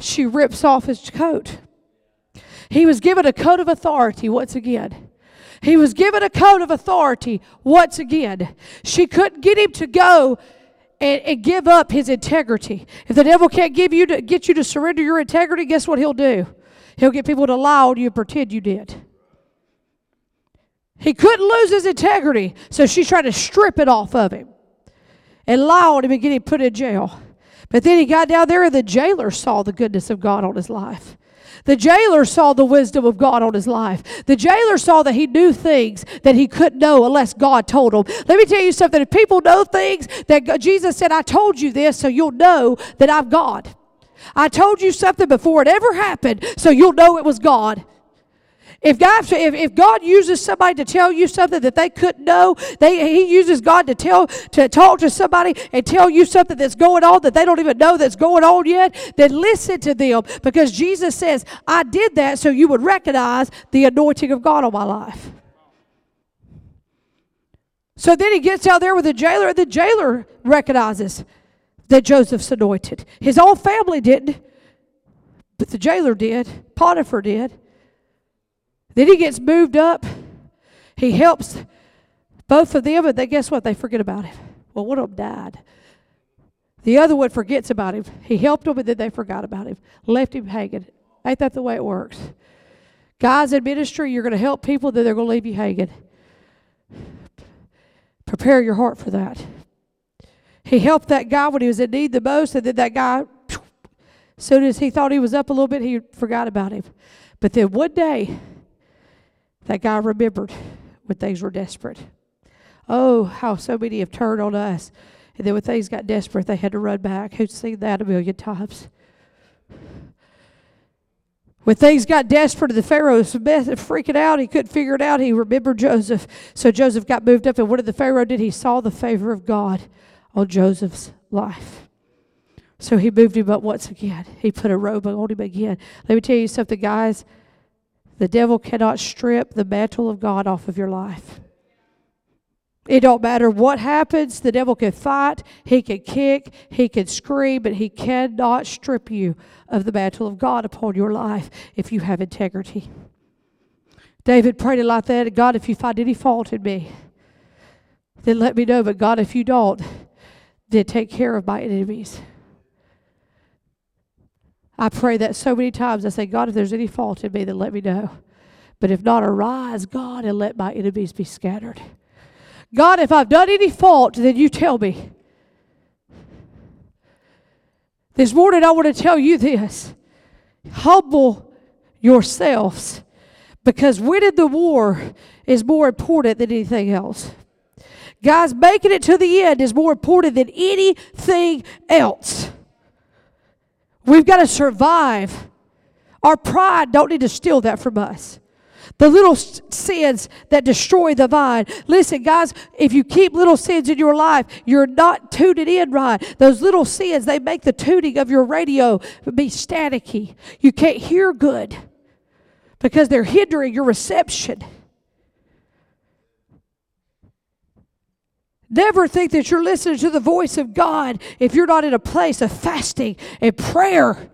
[SPEAKER 1] She rips off his coat. He was given a coat of authority once again. He was given a coat of authority once again. She couldn't get him to go and, and give up his integrity. If the devil can't give you to get you to surrender your integrity, guess what he'll do? He'll get people to lie on you and pretend you did. He couldn't lose his integrity, so she tried to strip it off of him and lie on him and get him put in jail. But then he got down there, and the jailer saw the goodness of God on his life. The jailer saw the wisdom of God on his life. The jailer saw that he knew things that he couldn't know unless God told him. Let me tell you something. If people know things that Jesus said, I told you this so you'll know that I'm God. I told you something before it ever happened so you'll know it was God. If God, if, if God uses somebody to tell you something that they couldn't know, they, He uses God to tell to talk to somebody and tell you something that's going on that they don't even know that's going on yet, then listen to them because Jesus says, I did that so you would recognize the anointing of God on my life. So then he gets out there with the jailer, and the jailer recognizes that Joseph's anointed. His own family didn't, but the jailer did. Potiphar did. Then he gets moved up. He helps both of them, and they, guess what? They forget about him. Well, one of them died. The other one forgets about him. He helped them, and then they forgot about him, left him hanging. Ain't that the way it works? Guys in ministry, you're going to help people, then they're going to leave you hanging. Prepare your heart for that. He helped that guy when he was in need the most, and then that guy, soon as he thought he was up a little bit, he forgot about him. But then one day, that guy remembered when things were desperate. Oh, how so many have turned on us. And then when things got desperate, they had to run back. Who's seen that a million times? When things got desperate, the Pharaoh was freaking out. He couldn't figure it out. He remembered Joseph. So Joseph got moved up. And what did the Pharaoh did? He saw the favor of God on Joseph's life. So he moved him up once again. He put a robe on him again. Let me tell you something, guys. The devil cannot strip the mantle of God off of your life. It don't matter what happens. The devil can fight, he can kick, he can scream, but he cannot strip you of the mantle of God upon your life if you have integrity. David prayed it like that. God, if you find any fault in me, then let me know. But God, if you don't, then take care of my enemies. I pray that so many times. I say, God, if there's any fault in me, then let me know. But if not, arise, God, and let my enemies be scattered. God, if I've done any fault, then you tell me. This morning, I want to tell you this humble yourselves because winning the war is more important than anything else. Guys, making it to the end is more important than anything else. We've got to survive. Our pride don't need to steal that from us the little sins that destroy the vine. Listen, guys, if you keep little sins in your life, you're not tuning in right. Those little sins, they make the tuning of your radio be staticky. You can't hear good because they're hindering your reception. Never think that you're listening to the voice of God if you're not in a place of fasting and prayer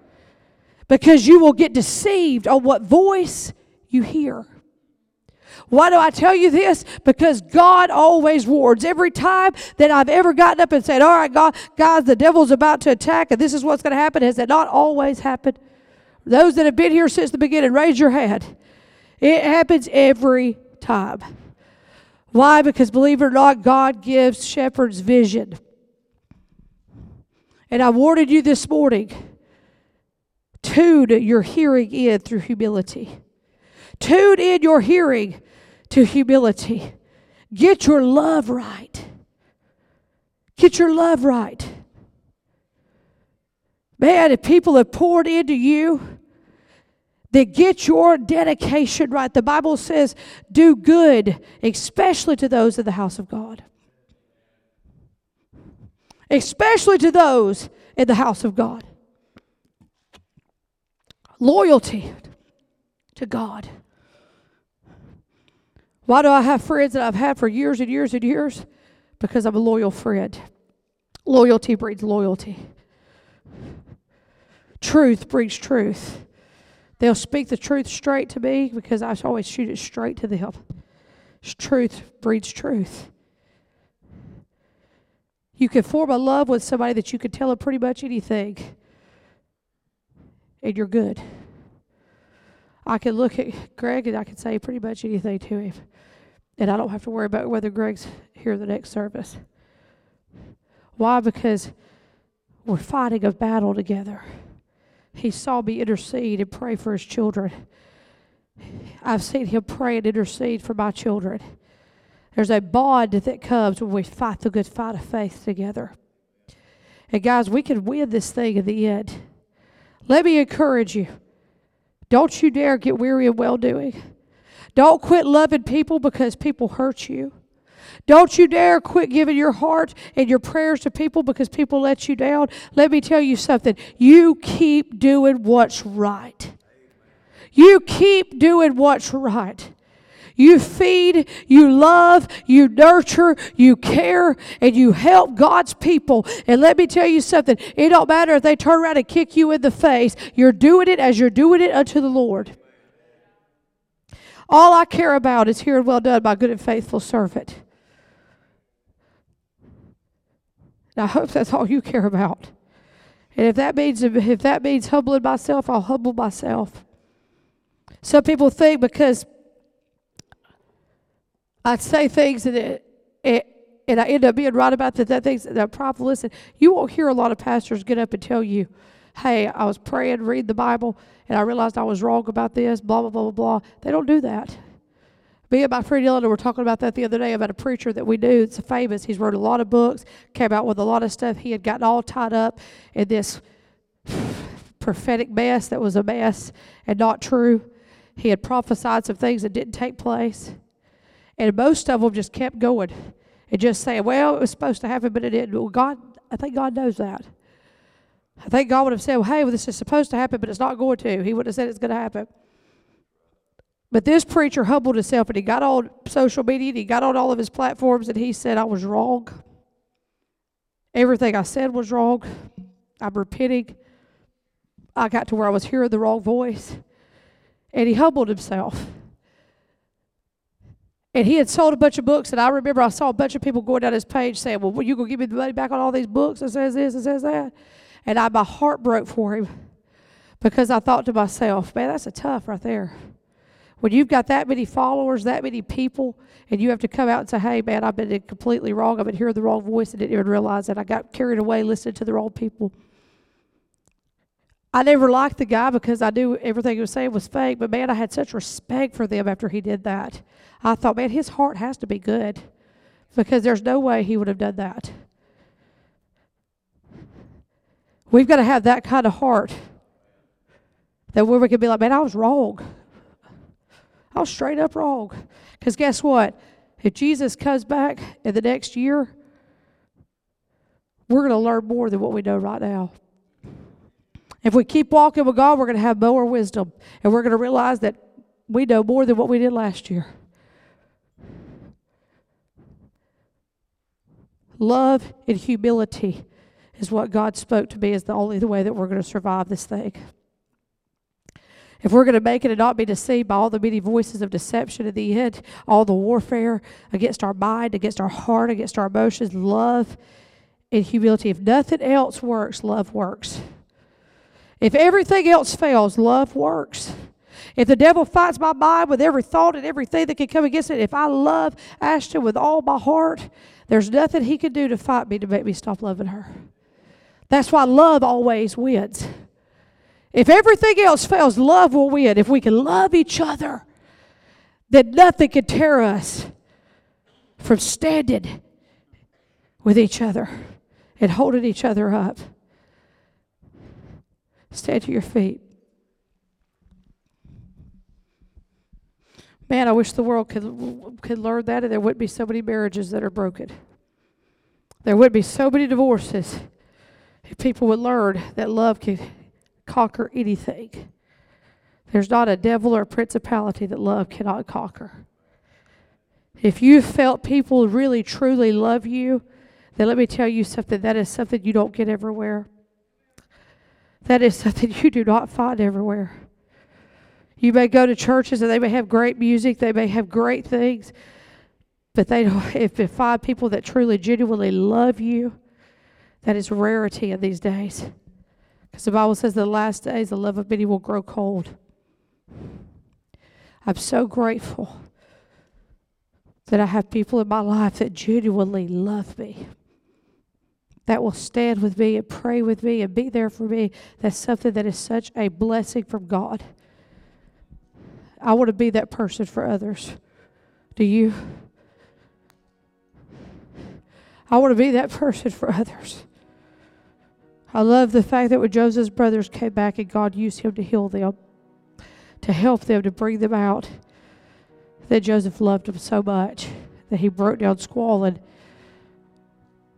[SPEAKER 1] because you will get deceived on what voice you hear. Why do I tell you this? Because God always warns. Every time that I've ever gotten up and said, All right, God, guys, the devil's about to attack and this is what's going to happen, has that not always happened? Those that have been here since the beginning, raise your hand. It happens every time. Why? Because believe it or not, God gives shepherds vision. And I warned you this morning tune your hearing in through humility. Tune in your hearing to humility. Get your love right. Get your love right. Man, if people have poured into you, then get your dedication right. The Bible says, do good, especially to those of the house of God. Especially to those in the house of God. Loyalty to God. Why do I have friends that I've had for years and years and years? Because I'm a loyal friend. Loyalty breeds loyalty. Truth breeds truth. They'll speak the truth straight to me because I always shoot it straight to them. Truth breeds truth. You can form a love with somebody that you can tell them pretty much anything, and you're good. I can look at Greg and I can say pretty much anything to him. And I don't have to worry about whether Greg's here the next service. Why? Because we're fighting a battle together. He saw me intercede and pray for his children. I've seen him pray and intercede for my children. There's a bond that comes when we fight the good fight of faith together. And guys, we can win this thing in the end. Let me encourage you. Don't you dare get weary of well doing Don't quit loving people because people hurt you. Don't you dare quit giving your heart and your prayers to people because people let you down. Let me tell you something. You keep doing what's right. You keep doing what's right. You feed, you love, you nurture, you care, and you help God's people. And let me tell you something it don't matter if they turn around and kick you in the face, you're doing it as you're doing it unto the Lord. All I care about is hearing, Well done, my good and faithful servant. And I hope that's all you care about. And if that means if that means humbling myself, I'll humble myself. Some people think because I say things and it, it, and I end up being right about that, that things that probably listen. You won't hear a lot of pastors get up and tell you, "Hey, I was praying, read the Bible, and I realized I was wrong about this." Blah blah blah blah blah. They don't do that. Me and my friend Eleanor were talking about that the other day about a preacher that we knew. It's a famous. He's wrote a lot of books, came out with a lot of stuff. He had gotten all tied up in this prophetic mess that was a mess and not true. He had prophesied some things that didn't take place. And most of them just kept going and just saying, well, it was supposed to happen, but it didn't. Well, God, I think God knows that. I think God would have said, well, hey, well, this is supposed to happen, but it's not going to. He would have said it's going to happen. But this preacher humbled himself and he got on social media and he got on all of his platforms and he said, I was wrong. Everything I said was wrong. I'm repenting. I got to where I was hearing the wrong voice. And he humbled himself. And he had sold a bunch of books, and I remember I saw a bunch of people going down his page saying, Well, you gonna give me the money back on all these books? It says this, it says that. And I my heart broke for him because I thought to myself, man, that's a tough right there. When you've got that many followers, that many people, and you have to come out and say, Hey man, I've been completely wrong, I've been hearing the wrong voice and didn't even realize that I got carried away listening to the wrong people. I never liked the guy because I knew everything he was saying was fake, but man, I had such respect for them after he did that. I thought, man, his heart has to be good because there's no way he would have done that. We've got to have that kind of heart that where we can be like, man, I was wrong. I was straight up wrong. Because guess what? If Jesus comes back in the next year, we're going to learn more than what we know right now. If we keep walking with God, we're going to have more wisdom. And we're going to realize that we know more than what we did last year. Love and humility is what God spoke to me as the only way that we're going to survive this thing. If we're going to make it and not be deceived by all the many voices of deception in the end, all the warfare against our mind, against our heart, against our emotions, love and humility. If nothing else works, love works. If everything else fails, love works. If the devil fights my mind with every thought and everything that can come against it, if I love Ashton with all my heart, there's nothing he can do to fight me to make me stop loving her. That's why love always wins. If everything else fails, love will win. If we can love each other, then nothing can tear us from standing with each other and holding each other up. Stand to your feet. Man, I wish the world could, could learn that and there wouldn't be so many marriages that are broken. There wouldn't be so many divorces if people would learn that love can conquer anything. There's not a devil or a principality that love cannot conquer. If you felt people really truly love you, then let me tell you something that is something you don't get everywhere. That is something you do not find everywhere. You may go to churches and they may have great music, they may have great things, but they don't, if you find people that truly, genuinely love you, that is rarity in these days. Because the Bible says the last days the love of many will grow cold. I'm so grateful that I have people in my life that genuinely love me that will stand with me and pray with me and be there for me. That's something that is such a blessing from God. I want to be that person for others. Do you? I want to be that person for others. I love the fact that when Joseph's brothers came back and God used him to heal them, to help them, to bring them out. that Joseph loved them so much that he broke down squalling.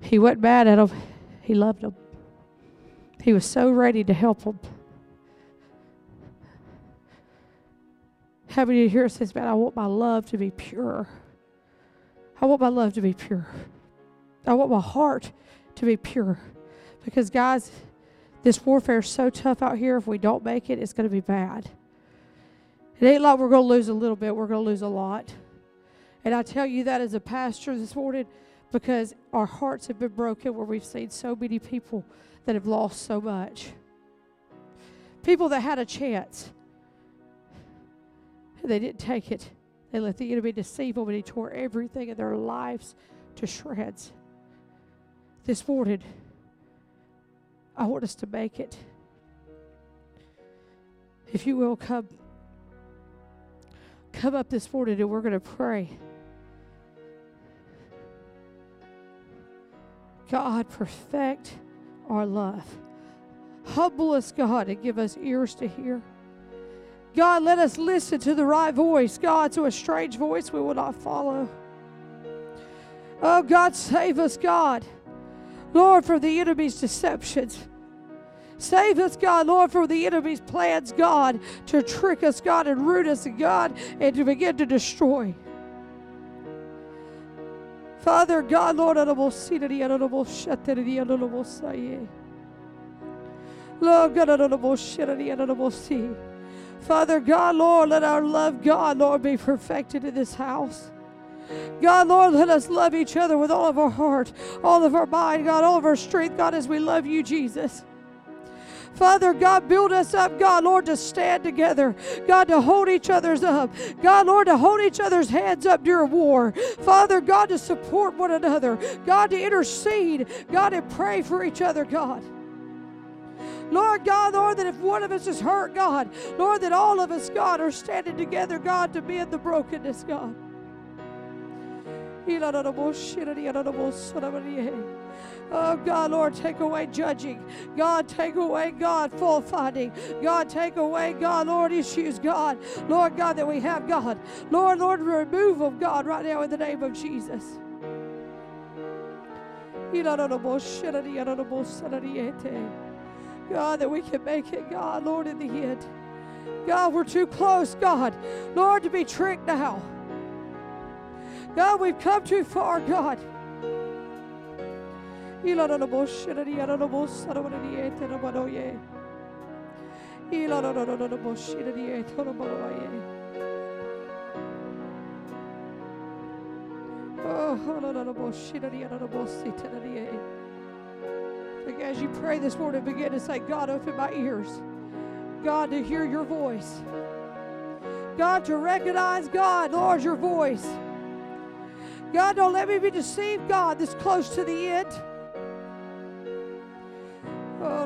[SPEAKER 1] He wasn't mad at them, he loved them. He was so ready to help him. How many here says, Man, I want my love to be pure? I want my love to be pure. I want my heart to be pure. Because, guys, this warfare is so tough out here. If we don't make it, it's going to be bad. It ain't like we're going to lose a little bit, we're going to lose a lot. And I tell you that as a pastor this morning because our hearts have been broken where we've seen so many people that have lost so much. People that had a chance, they didn't take it. They let the enemy deceive them and he tore everything in their lives to shreds. This morning, I want us to make it. If you will, come. Come up this morning and we're going to pray. God, perfect our love. Humble us, God, and give us ears to hear. God, let us listen to the right voice. God, to a strange voice we will not follow. Oh, God, save us, God. Lord, from the enemy's deceptions. Save us, God, Lord, from the enemy's plans, God, to trick us, God, and root us, God, and to begin to destroy. Father God, Lord. Lord God, Father God, Lord, let our love, God, Lord, be perfected in this house. God, Lord, let us love each other with all of our heart, all of our mind, God, all of our strength, God, as we love you, Jesus. Father God, build us up, God, Lord, to stand together. God, to hold each other's up. God, Lord, to hold each other's hands up during war. Father God, to support one another. God, to intercede. God, to pray for each other, God. Lord God, Lord, that if one of us is hurt, God, Lord, that all of us, God, are standing together, God, to mend the brokenness, God. Oh God, Lord, take away judging. God, take away, God, fault finding. God, take away, God, Lord, issues, God. Lord God, that we have, God. Lord, Lord, remove them, God, right now in the name of Jesus. God, that we can make it, God, Lord, in the end. God, we're too close, God. Lord, to be tricked now. God, we've come too far, God. Like as you pray this morning, begin to say, God, open my ears. God, to hear your voice. God, to recognize, God, Lord, your voice. God, don't let me be deceived, God, this close to the end. Oh,